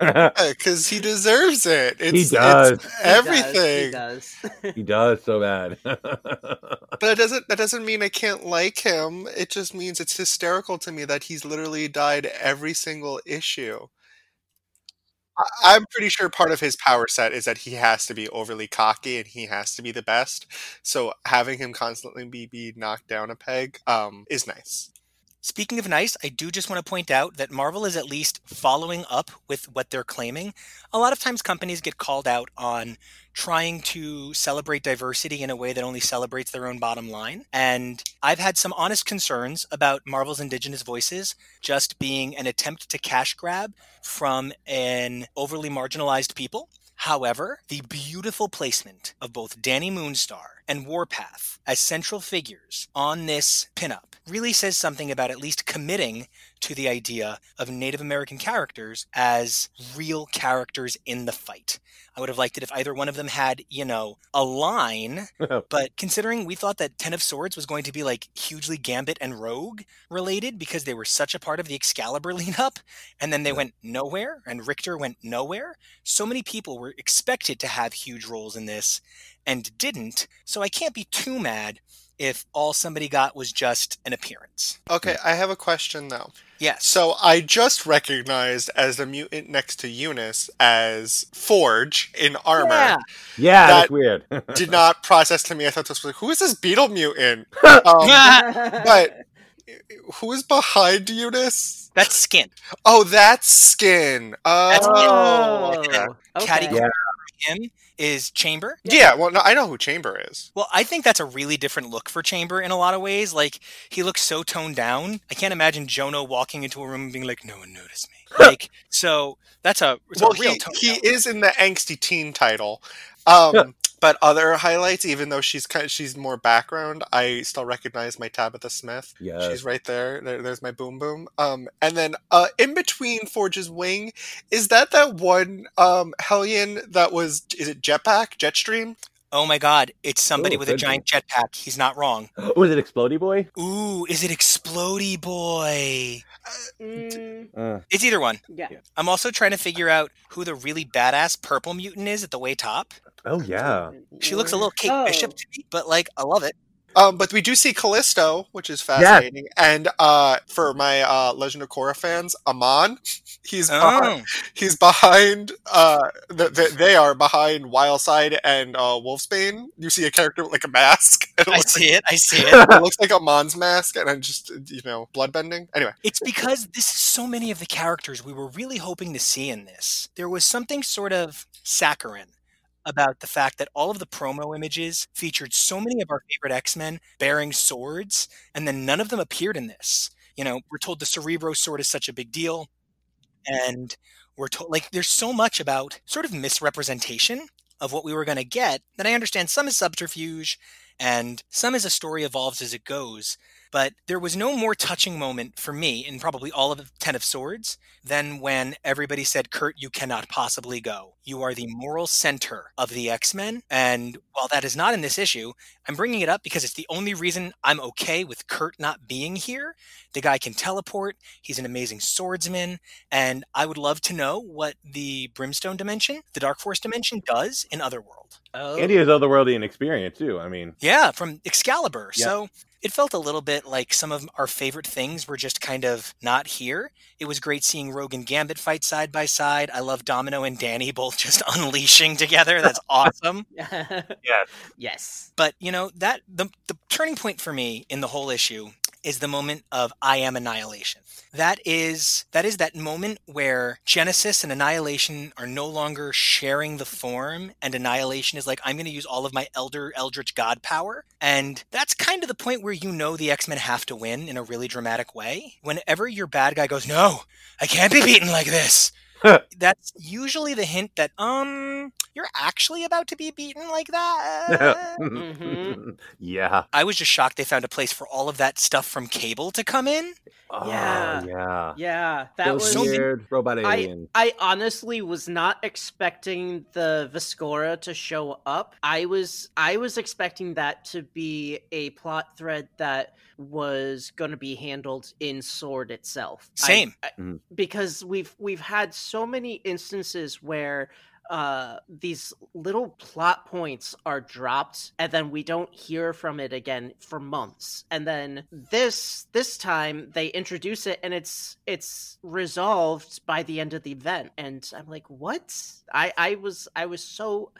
because he deserves it. It's, does. It's He He everything. does. he does so bad. But that doesn't that doesn't mean I can't like him. It just means it's hysterical to me that he's literally died every single issue. I'm pretty sure part of his power set is that he has to be overly cocky and he has to be the best. So having him constantly be, be knocked down a peg um, is nice. Speaking of nice, I do just want to point out that Marvel is at least following up with what they're claiming. A lot of times companies get called out on trying to celebrate diversity in a way that only celebrates their own bottom line. And I've had some honest concerns about Marvel's indigenous voices just being an attempt to cash grab from an overly marginalized people. However, the beautiful placement of both Danny Moonstar and Warpath as central figures on this pinup really says something about at least committing to the idea of Native American characters as real characters in the fight. I would have liked it if either one of them had, you know, a line, but considering we thought that Ten of Swords was going to be like hugely Gambit and Rogue related because they were such a part of the Excalibur lead up, and then they went nowhere, and Rictor went nowhere, so many people were expected to have huge roles in this and didn't, so I can't be too mad if all somebody got was just an appearance. Okay, I have a question though. Yes. So I just recognized as the mutant next to Eunice as Forge in armor. Yeah. yeah, That that's weird. Did not process to me. I thought this was like, who is this beetle mutant? Um, but who is behind Eunice? That's Skin. Oh, that's Skin. That's Oh, Skin. okay. okay. Caddy Yeah. Him is Chamber. Yeah, well, no, I know who Chamber is. Well, I think that's a really different look for Chamber in a lot of ways. Like he looks so toned down. I can't imagine Jono walking into a room and being like, "No one noticed me." Like, so that's a, well, a real he, tone. he is in the angsty teen title. Um, but other highlights, even though she's kind she's more background, I still recognize my Tabitha Smith. Yes. She's right there. there. There's my boom boom. Um, and then uh, in between Forge's wing, is that that one um Hellion that was? Is it Jetpack Jetstream? Oh my God! It's somebody Oh, with a giant jetpack. He's not wrong. Was it Explody Boy? Ooh, is it Explody Boy? Mm, Uh, It's either one. yeah. I'm also trying to figure out who the really badass purple mutant is at the way top. Oh yeah. She looks a little Kate Oh. Bishop to me, but like I love it. Um, but we do see Callisto, which is fascinating. And uh, for my uh, Legend of Korra fans, Amon, he's behind, Oh, he's behind. Uh, the, the, they are behind Wildside and uh, Wolfsbane. You see a character with like a mask. It I looks, see it. I see it. it looks like Amon's mask, and I'm just you know bloodbending. Anyway, It's because this is so many of the characters we were really hoping to see in this. There was something sort of saccharine about the fact that all of the promo images featured so many of our favorite X-Men bearing swords, and then none of them appeared in this. You know, we're told the Cerebro sword is such a big deal, and we're told like there's so much about sort of misrepresentation of what we were going to get that I understand some is subterfuge and some is a story evolves as it goes. But there was no more touching moment for me in probably all of Ten of Swords than when everybody said, Kurt, you cannot possibly go. You are the moral center of the X Men. And while that is not in this issue, I'm bringing it up because it's the only reason I'm okay with Kurt not being here. The guy can teleport, he's an amazing swordsman, and I would love to know what the Brimstone dimension, the Dark Force dimension, does in Otherworld. Oh, And he has otherworldly experience too. I mean, Yeah, from Excalibur. Yeah. So it felt a little bit like some of our favorite things were just kind of not here. It was great seeing Rogue and Gambit fight side by side. I love Domino and Danny both just unleashing together. That's awesome. yes, yes. But you know that the the turning point for me in the whole issue is the moment of I am annihilation. That is that is that moment where Genesis and Annihilation are no longer sharing the form, and Annihilation is like, I'm going to use all of my Elder Eldritch God power, and that's kind of the point where you know the X Men have to win in a really dramatic way. Whenever your bad guy goes, No, I can't be beaten like this. That's usually the hint that um you're actually about to be beaten like that. Mhm. yeah. I was just shocked they found a place for all of that stuff from Cable to come in. Oh, Yeah. yeah. Yeah, that Those was. weird robot I alien. I honestly was not expecting the Viscora to show up. I was I was expecting that to be a plot thread that was going to be handled in Sword itself. I- Same. I- Mhm. because we've we've had so many instances where uh these little plot points are dropped and then we don't hear from it again for months and then this this time they introduce it and it's it's resolved by the end of the event and i'm like what? I i was i was so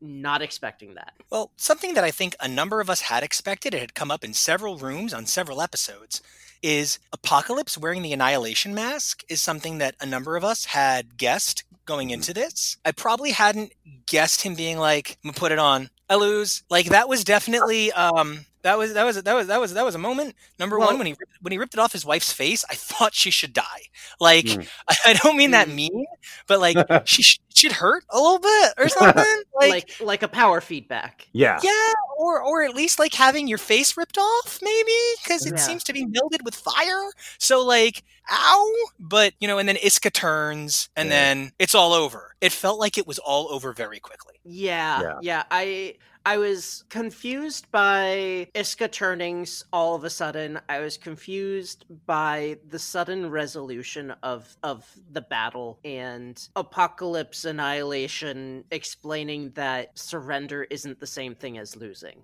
not expecting that. Well, something that I think a number of us had expected, it had come up in several rooms on several episodes, is Apocalypse wearing the Annihilation mask is something that a number of us had guessed going into this. I probably hadn't guessed him being like, I'm gonna put it on. I lose. Like that was definitely um that was that was that was that was that was a moment. Number Well- one, when he ripped- when he ripped it off his wife's face, I thought she should die. Like Mm. I, I don't mean that mean, but like she sh- should hurt a little bit or something. like Like, like, a power feedback yeah. yeah, or or at least like having your face ripped off, maybe because it Yeah. seems to be melted with fire. So like, ow! But you know, and then Isca turns, and Yeah. then it's all over. It felt like it was all over very quickly. Yeah, Yeah. yeah. I I was confused by Isca turnings all of a sudden. I was confused by the sudden resolution of of the battle and Apocalypse Annihilation explaining that surrender isn't the same thing as losing.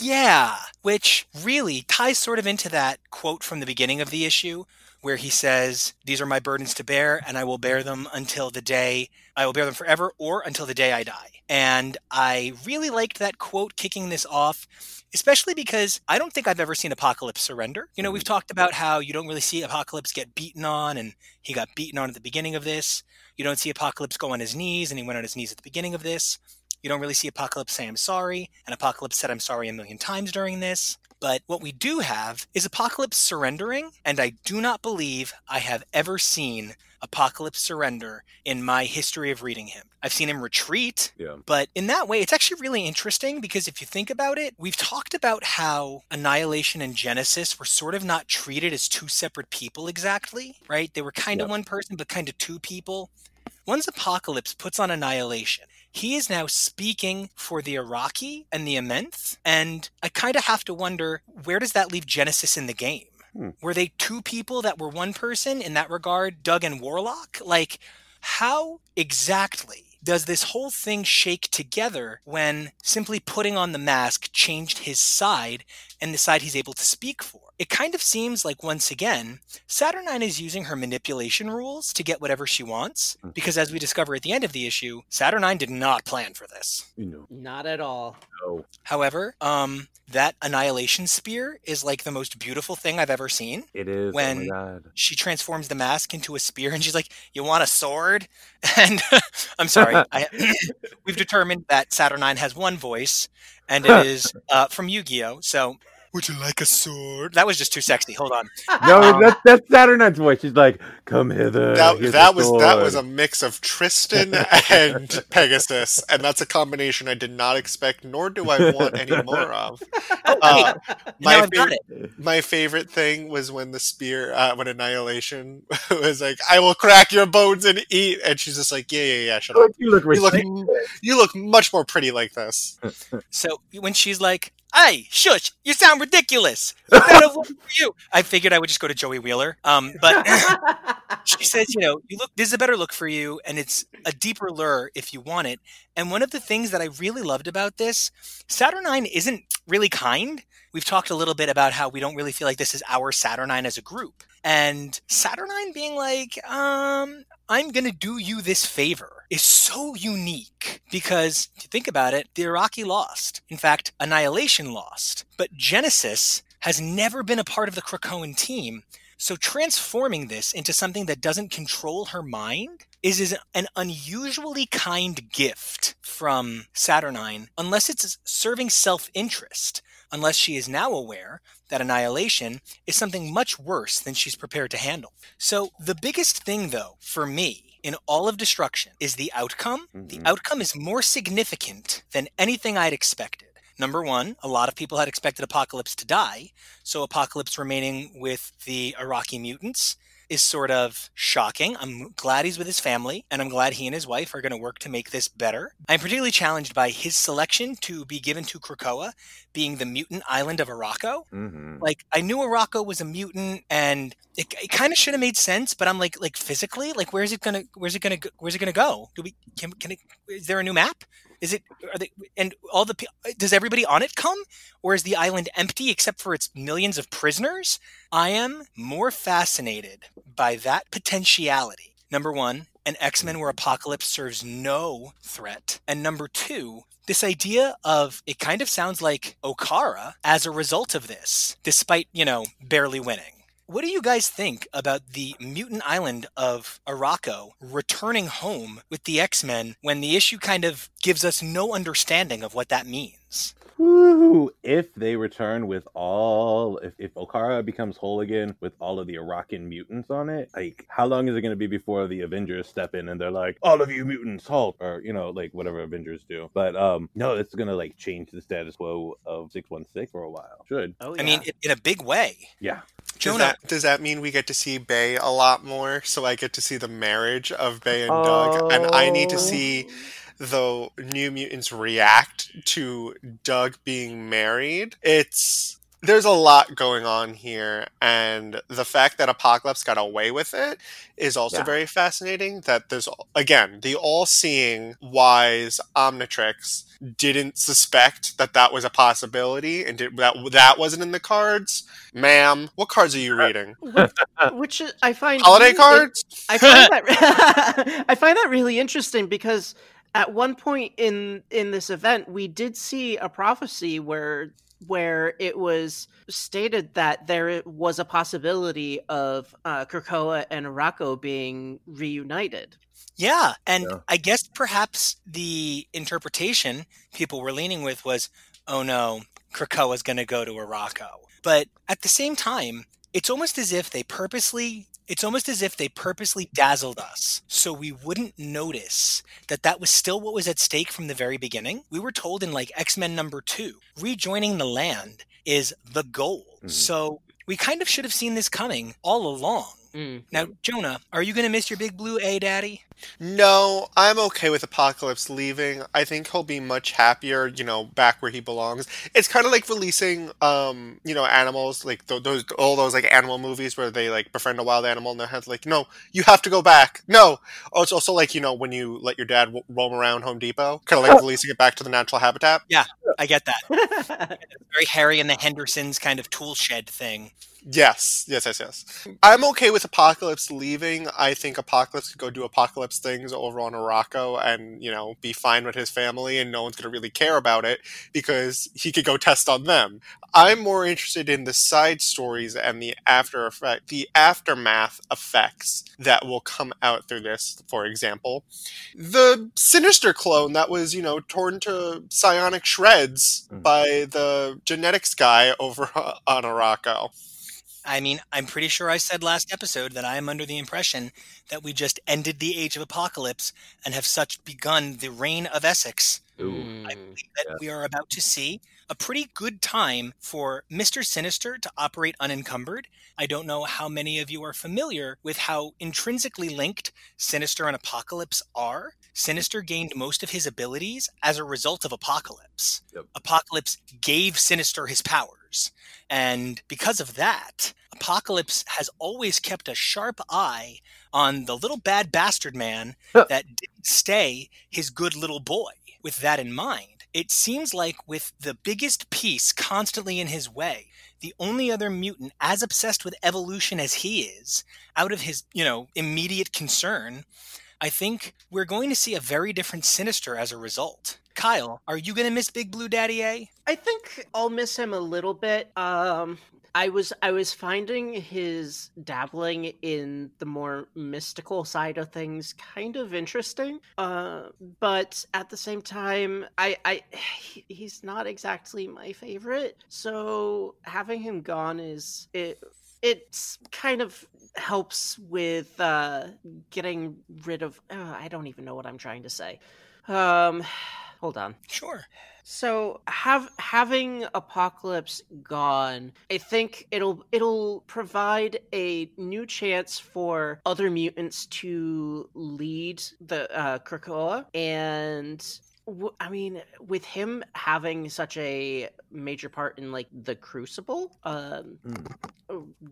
Yeah, which really ties sort of into that quote from the beginning of the issue where he says, These are my burdens to bear, and I will bear them until the day I will bear them forever or until the day I die. And I really liked that quote kicking this off, especially because I don't think I've ever seen Apocalypse surrender. You know, we've mm-hmm. talked about how you don't really see Apocalypse get beaten on, and he got beaten on at the beginning of this. You don't see Apocalypse go on his knees, and he went on his knees at the beginning of this. You don't really see Apocalypse say, I'm sorry, and Apocalypse said, I'm sorry a million times during this. But what we do have is Apocalypse surrendering, and I do not believe I have ever seen Apocalypse surrender in my history of reading him. I've seen him retreat, Yeah. but in that way, it's actually really interesting because if you think about it, we've talked about how Annihilation and Genesis were sort of not treated as two separate people exactly, right? They were kind of Yep. one person, but kind of two people. Once Apocalypse puts on Annihilation, he is now speaking for the Arakkii and the Amenth, and I kind of have to wonder where does that leave Genesis in the game? Hmm. Were they two people that were one person in that regard, Doug and Warlock? Like, how exactly does this whole thing shake together when simply putting on the mask changed his side and the side he's able to speak for? It kind of seems like, once again, Saturnine is using her manipulation rules to get whatever she wants, Mhm. because as we discover at the end of the issue, Saturnine did not plan for this. You know. Not at all. No. However, um, that annihilation spear is like the most beautiful thing I've ever seen. It is. When- oh my god. She transforms the mask into a spear, and she's like, "You want a sword?" And I'm sorry, I, we've determined that Saturnine has one voice, and it is uh, from Yu-Gi-Oh. So Would you like a sword? That was just too sexy. Hold on. No, Um, that's that's Saturnine's voice. She's like, "Come hither." That, that the was that was a mix of Tristan and Pegasus, and that's a combination I did not expect, nor do I want any more of. Oh, Uh, now my I've favorite, my favorite thing was when the spear, uh, when Annihilation was like, "I will crack your bones and eat," and she's just like, "Yeah, yeah, yeah, shut up. You look You look, you look much more pretty like this." So when she's like, "Hey, shush! You sound ridiculous. What kind of look for you?" I figured I would just go to Joey Wheeler. Um, but she says, "You know, you look. This is a better look for you, and it's a deeper lure if you want it." And one of the things that I really loved about this, Saturnine isn't really kind. We've talked a little bit about how we don't really feel like this is our Saturnine as a group, and Saturnine being like, "Um, I'm gonna do you this favor." Is so unique because to think about it, the Arakkii lost. In fact, Annihilation lost. But Genesis has never been a part of the Krakoan team. So transforming this into something that doesn't control her mind is, is an unusually kind gift from Saturnine, unless it's serving self interest, unless she is now aware that annihilation is something much worse than she's prepared to handle. So the biggest thing, though, for me, in all of destruction is the outcome. The Mhm. outcome is more significant than anything I'd expected. Number one, a lot of people had expected Apocalypse to die, so Apocalypse remaining with the Arakkii mutants is sort of shocking. I'm glad he's with his family, and I'm glad he and his wife are going to work to make this better. I'm particularly challenged by his selection to be given to Krakoa being the mutant island of Arakko. Mhm. Like I knew Arakko was a mutant, and it, it kind of should have made sense. But I'm like, like physically, like where's it gonna, where's it gonna, go, where's it gonna go? Do we can can it? Is there a new map? Is it? Are they? And all the does everybody on it come, or is the island empty except for its millions of prisoners? I am more fascinated by that potentiality. Number one, an X Men where Apocalypse serves no threat, and number two, this idea of it kind of sounds like Okkara as a result of this, despite, you know, barely winning. What do you guys think about the mutant island of Arakko returning home with the X Men when the issue kind of gives us no understanding of what that means? Woo! If they return with all, if, if Okkara becomes whole again with all of the Iraqian mutants on it, like how long is it going to be before the Avengers step in and they're like, all of you mutants, halt, or you know, like whatever Avengers do. But um, no, it's going to like change the status quo of six one six for a while. Should. Oh, yeah. I mean, in, in a big way. Yeah. Does Jonah, that, does that mean we get to see Bei a lot more? So I get to see the marriage of Bei and Doug, and I need to Oh. see the New Mutants react to Doug being married. It's there's a lot going on here, and the fact that Apocalypse got away with it is also Yeah. very fascinating. That there's again the all-seeing, wise Omnitrix didn't suspect that that was a possibility, and did, that that wasn't in the cards. Ma'am, what cards are you uh, reading? which is- I find Holiday really- cards? I find that I find that really interesting because at one point in in this event we did see a prophecy where where it was stated that there was a possibility of uh, Krakoa and Arakko being reunited. Yeah, and Yeah. I guess perhaps the interpretation people were leaning with was, "Oh no, Krakoa's going to go to Arakko." But at the same time, it's almost as if they purposely it's almost as if they purposely dazzled us so we wouldn't notice that that was still what was at stake from the very beginning. We were told in like X-Men number 2, rejoining the land is the goal. Mhm. So we kind of should have seen this coming all along. Now, Jonah, are you going to miss your big blue A daddy? No, I'm okay with Apocalypse leaving. I think he'll be much happier, you know, back where he belongs. It's kind of like releasing, um, you know, animals like th- those all those like animal movies where they like befriend a wild animal and they have like, no, you have to go back. No, oh, it's also like you know when you let your dad w- roam around Home Depot, kind of like releasing it back to the natural habitat. Yeah, I get that. Very Harry and the Hendersons kind of tool shed thing. Yes, yes, yes, yes. I'm okay with Apocalypse leaving. I think Apocalypse could go do Apocalypse things over on Arakko and, you know, be fine with his family and no one's going to really care about it because he could go test on them. I'm more interested in the side stories and the after effect, the aftermath effects that will come out through this. For example, the Sinister clone that was, you know, torn to psionic shreds Mhm. by the genetics guy over on Arakko. I mean, I'm pretty sure I said last episode that I am under the impression that we just ended the Age of Apocalypse and have such begun the reign of Essex. Ooh. I believe that we are about to see a pretty good time for Mr. Sinister to operate unencumbered. I don't know how many of you are familiar with how intrinsically linked Sinister and Apocalypse are. Sinister gained most of his abilities as a result of Apocalypse. Yep. Apocalypse gave Sinister his powers. And because of that, Apocalypse has always kept a sharp eye on the little bad bastard man that didn't stay his good little boy. With that in mind, it seems like with the biggest piece constantly in his way, the only other mutant as obsessed with evolution as he is, out of his, you know, immediate concern, I think we're going to see a very different Sinister as a result. Kyle, are you going to miss Big Blue Daddy A? I think I'll miss him a little bit. Um, I was I was finding his dabbling in the more mystical side of things kind of interesting. Uh, but at the same time, I I he- he's not exactly my favorite. So having him gone is it. It's kind of helps with uh, getting rid of. Uh, I don't even know what I'm trying to say. Um, hold on. Sure. So have having Apocalypse gone, I think it'll it'll provide a new chance for other mutants to lead the uh, Krakoa, and I mean, with him having such a major part in like the Crucible, um,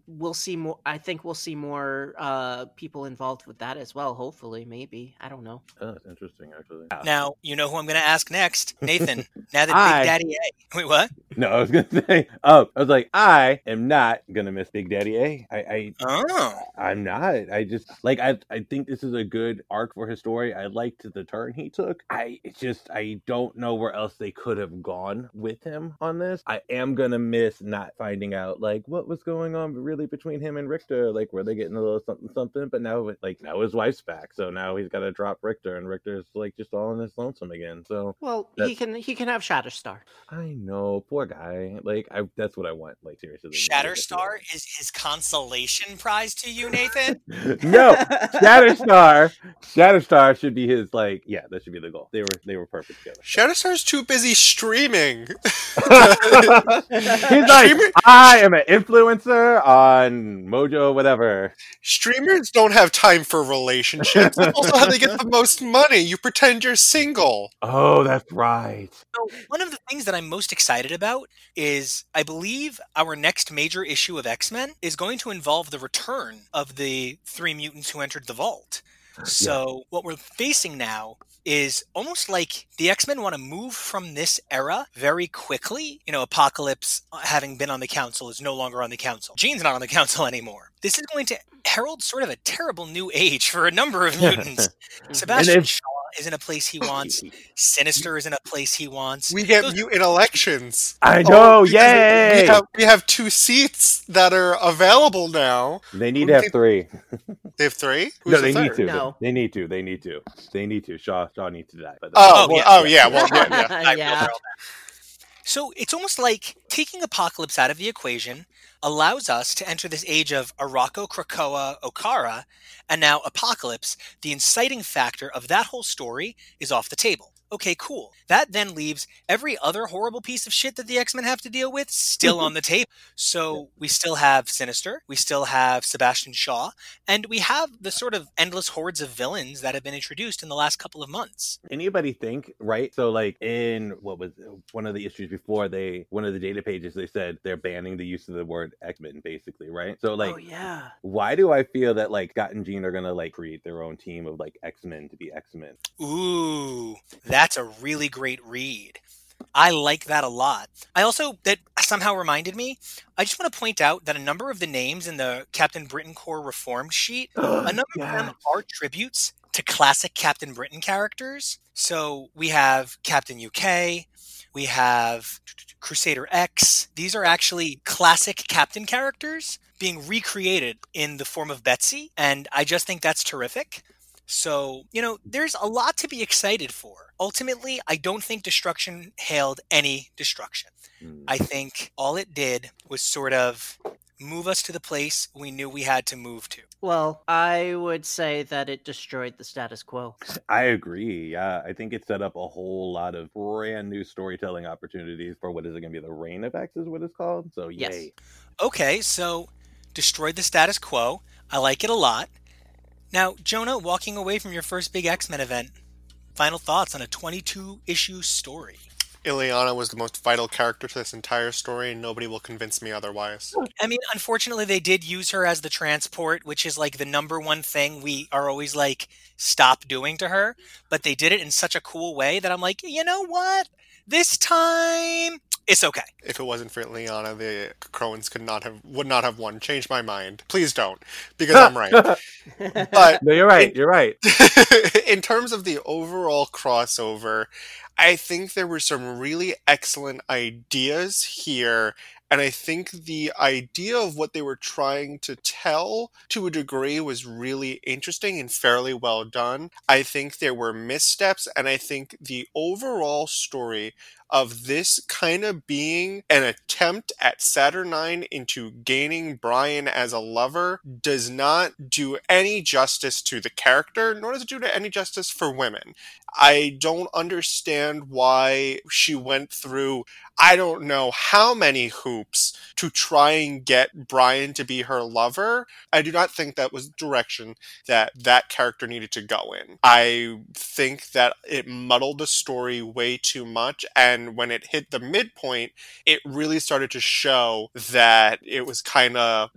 we'll see more. I think we'll see more uh, people involved with that as well. Hopefully, maybe I don't know. Oh, that's interesting, actually. Now, you know who I'm going to ask next. Nathan, now that I- Big Daddy A. Wait, what? No, I was gonna say. Oh, I was like, I am not gonna miss Big Daddy A. I, I, Oh. I'm not. I just like. I, I think this is a good arc for his story. I liked the turn he took. I it's just, I don't know where else they could have gone with him on this. I am gonna miss not finding out like what was going on really between him and Rictor. Like, were they getting a little something, something? But now, like, now his wife's back, so now he's got to drop Rictor, and Rictor's like just all in his lonesome again. So Well, he can he can have Shatterstar. I know, poor guy. Like, I that's what I want. Like, seriously. Shatterstar is his consolation prize to you, Nathan? no, Shatterstar. Shatterstar should be his like. Yeah, that should be the goal. They were they were perfect together. Shatterstar's too busy streaming. He's like, Streamer- I am an influencer on Mojo, whatever. Streamers don't have time for relationships. That's also how they get the most money. You pretend you're single. Oh, that's right. So one of the things that I'm most excited about is I believe our next major issue of X-Men is going to involve the return of the three mutants who entered the vault. So what we're facing now is almost like the X-Men want to move from this era very quickly. You know, Apocalypse uh, having been on the council is no longer on the council. Jean's not on the council anymore. This is going to herald sort of a terrible new age for a number of mutants. Sebastian if- Shaw is in a place he wants. Sinister isn't a place he wants. We get Those- mutant elections. I Oh, know. because yay! We have we have two seats that are available now. they need to have three. They have three. Who's no, the they need to. No. They need to. They need to. They need to. Shaw. Shaw needs to die. But Oh, Oh, well, yeah. oh yeah. Well, yeah, yeah. Yeah. So it's almost like taking Apocalypse out of the equation allows us to enter this age of Arakko, Krakoa, Okkara, and now Apocalypse. The inciting factor of that whole story is off the table. Okay, cool. That then leaves every other horrible piece of shit that the X Men have to deal with still on the table. So we still have Sinister, we still have Sebastian Shaw, and we have the sort of endless hordes of villains that have been introduced in the last couple of months. anybody think right so like in what was one of the issues before they one of the data pages they said they're banning the use of the word x-men basically right so like oh yeah. why do i feel that like scott and jean are gonna like create their own team of like x-men to be x-men Ooh, that's a really great read. I like that a lot. I also, that somehow reminded me, I just want to point out that a number of the names in the Captain Britain Corps Reformed sheet, a number of them are tributes to classic Captain Britain characters. So we have Captain UK, we have Crusader X. These are actually classic Captain characters being recreated in the form of Betsy, and I just think that's terrific. So, you know, there's a lot to be excited for. Ultimately, I don't think Destruction hailed any destruction. Mm. I think all it did was sort of move us to the place we knew we had to move to. Well, I would say that it destroyed the status quo. I agree. Yeah, I think it set up a whole lot of brand new storytelling opportunities for what is it going to be? The Reign of X is what it's called. So Yes. yay! Okay, so destroyed the status quo. I like it a lot. Now, Jonah, walking away from your first big X Men event, final thoughts on a 22 issue story. Illyana was the most vital character to this entire story, and nobody will convince me otherwise. I mean, unfortunately, they did use her as the transport, which is like the number one thing we are always like, stop doing to her. But they did it in such a cool way that I'm like, you know what? This time, it's okay. If it wasn't for Illyana, the Crowans could not have would not have won. Change my mind, please don't, because I'm right. But no, you're right. You're right. in terms of the overall crossover, I think there were some really excellent ideas here. And I think the idea of what they were trying to tell to a degree was really interesting and fairly well done. I think there were missteps, and I think the overall story of this kind of being an attempt at Saturnine into gaining Brian as a lover does not do any justice to the character, nor does it do any justice for women. I don't understand why she went through I don't know how many hoops to try and get Brian to be her lover. I do not think that was the direction that that character needed to go in. I think that it muddled the story way too much, and when it hit the midpoint, it really started to show that it was kind of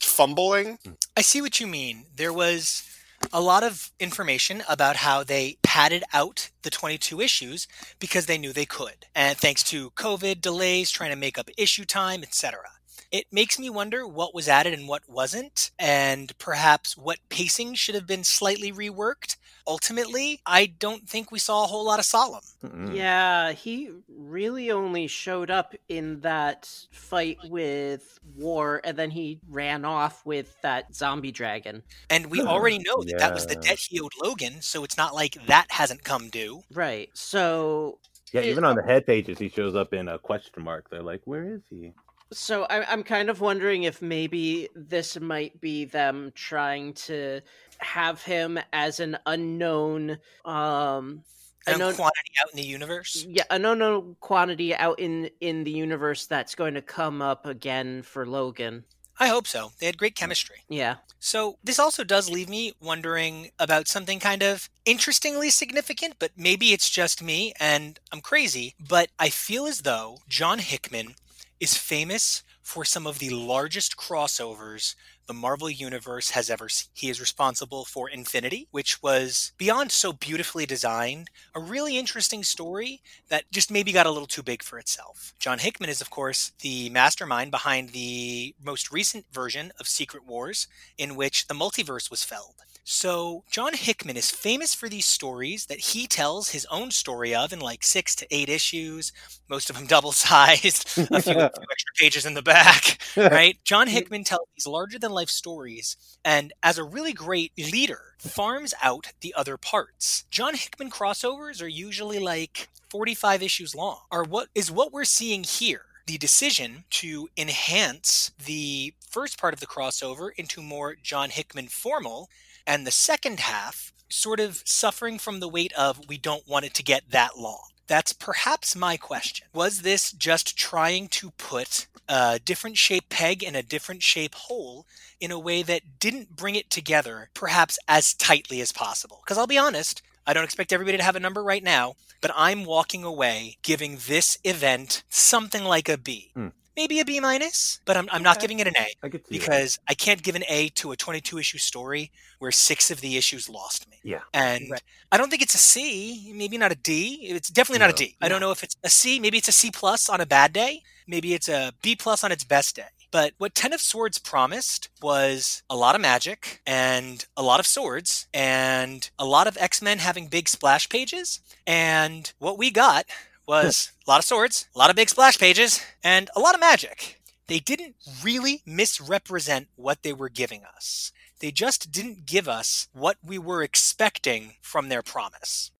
fumbling. Mm. I see what you mean. There was a lot of information about how they padded out the 22 issues because they knew they could. And thanks to COVID delays, trying to make up issue time, etc. It makes me wonder what was added and what wasn't, and perhaps what pacing should have been slightly reworked. Ultimately, I don't think we saw a whole lot of Solem. Mm-mm. Yeah, he really only showed up in that fight with War, and then he ran off with that zombie dragon. And we hmm. already know that that was the Yeah. debt he owed Logan, so it's not like that hasn't come due. Right. So, Yeah, even on the head pages, he shows up in a question mark. They're like, "Where is he?" So I, I'm kind of wondering if maybe this might be them trying to have him as an unknown, um, unknown quantity out in the universe. yeah an unknown quantity out in in the universe that's going to come up again for logan I hope so. They had great chemistry. yeah So, this also does leave me wondering about something kind of interestingly significant, but maybe it's just me and I'm crazy. But I feel as though John Hickman is famous for some of the largest crossovers the Marvel Universe has ever seen. He is responsible for Infinity, which was beyond so beautifully designed, a really interesting story that just maybe got a little too big for itself. John Hickman is, of course, the mastermind behind the most recent version of Secret Wars, in which the multiverse was felled. So, John Hickman is famous for these stories that he tells his own story of in like six to eight issues, most of them double sized, a few, extra pages in the back, right? John Hickman tells these larger than life stories, and as a really great leader, farms out the other parts. John Hickman crossovers are usually like 45 issues long, are what is what we're seeing here the decision to enhance the first part of the crossover into more John Hickman formal, and the second half sort of suffering from the weight of we don't want it to get that long. That's perhaps my question. Was this just trying to put a different shape peg in a different shape hole in a way that didn't bring it together perhaps as tightly as possible? Because I'll be honest, I don't expect everybody to have a number right now, but I'm walking away giving this event something like a B. Hmm. Maybe a B minus, but I'm, I'm not Okay. giving it an A I see that. because I can't give an A to a 22 issue story where six of the issues lost me. Yeah. And Right. I don't think it's a C, maybe not a D. It's definitely not a No. D. I don't know if it's a C, maybe it's a C plus on a bad day, maybe it's a B plus on its best day. But what Ten of Swords promised was a lot of magic and a lot of swords and a lot of X Men having big splash pages. And what we got was a lot of swords, a lot of big splash pages, and a lot of magic. They didn't really misrepresent what they were giving us. They just didn't give us what we were expecting from their promise.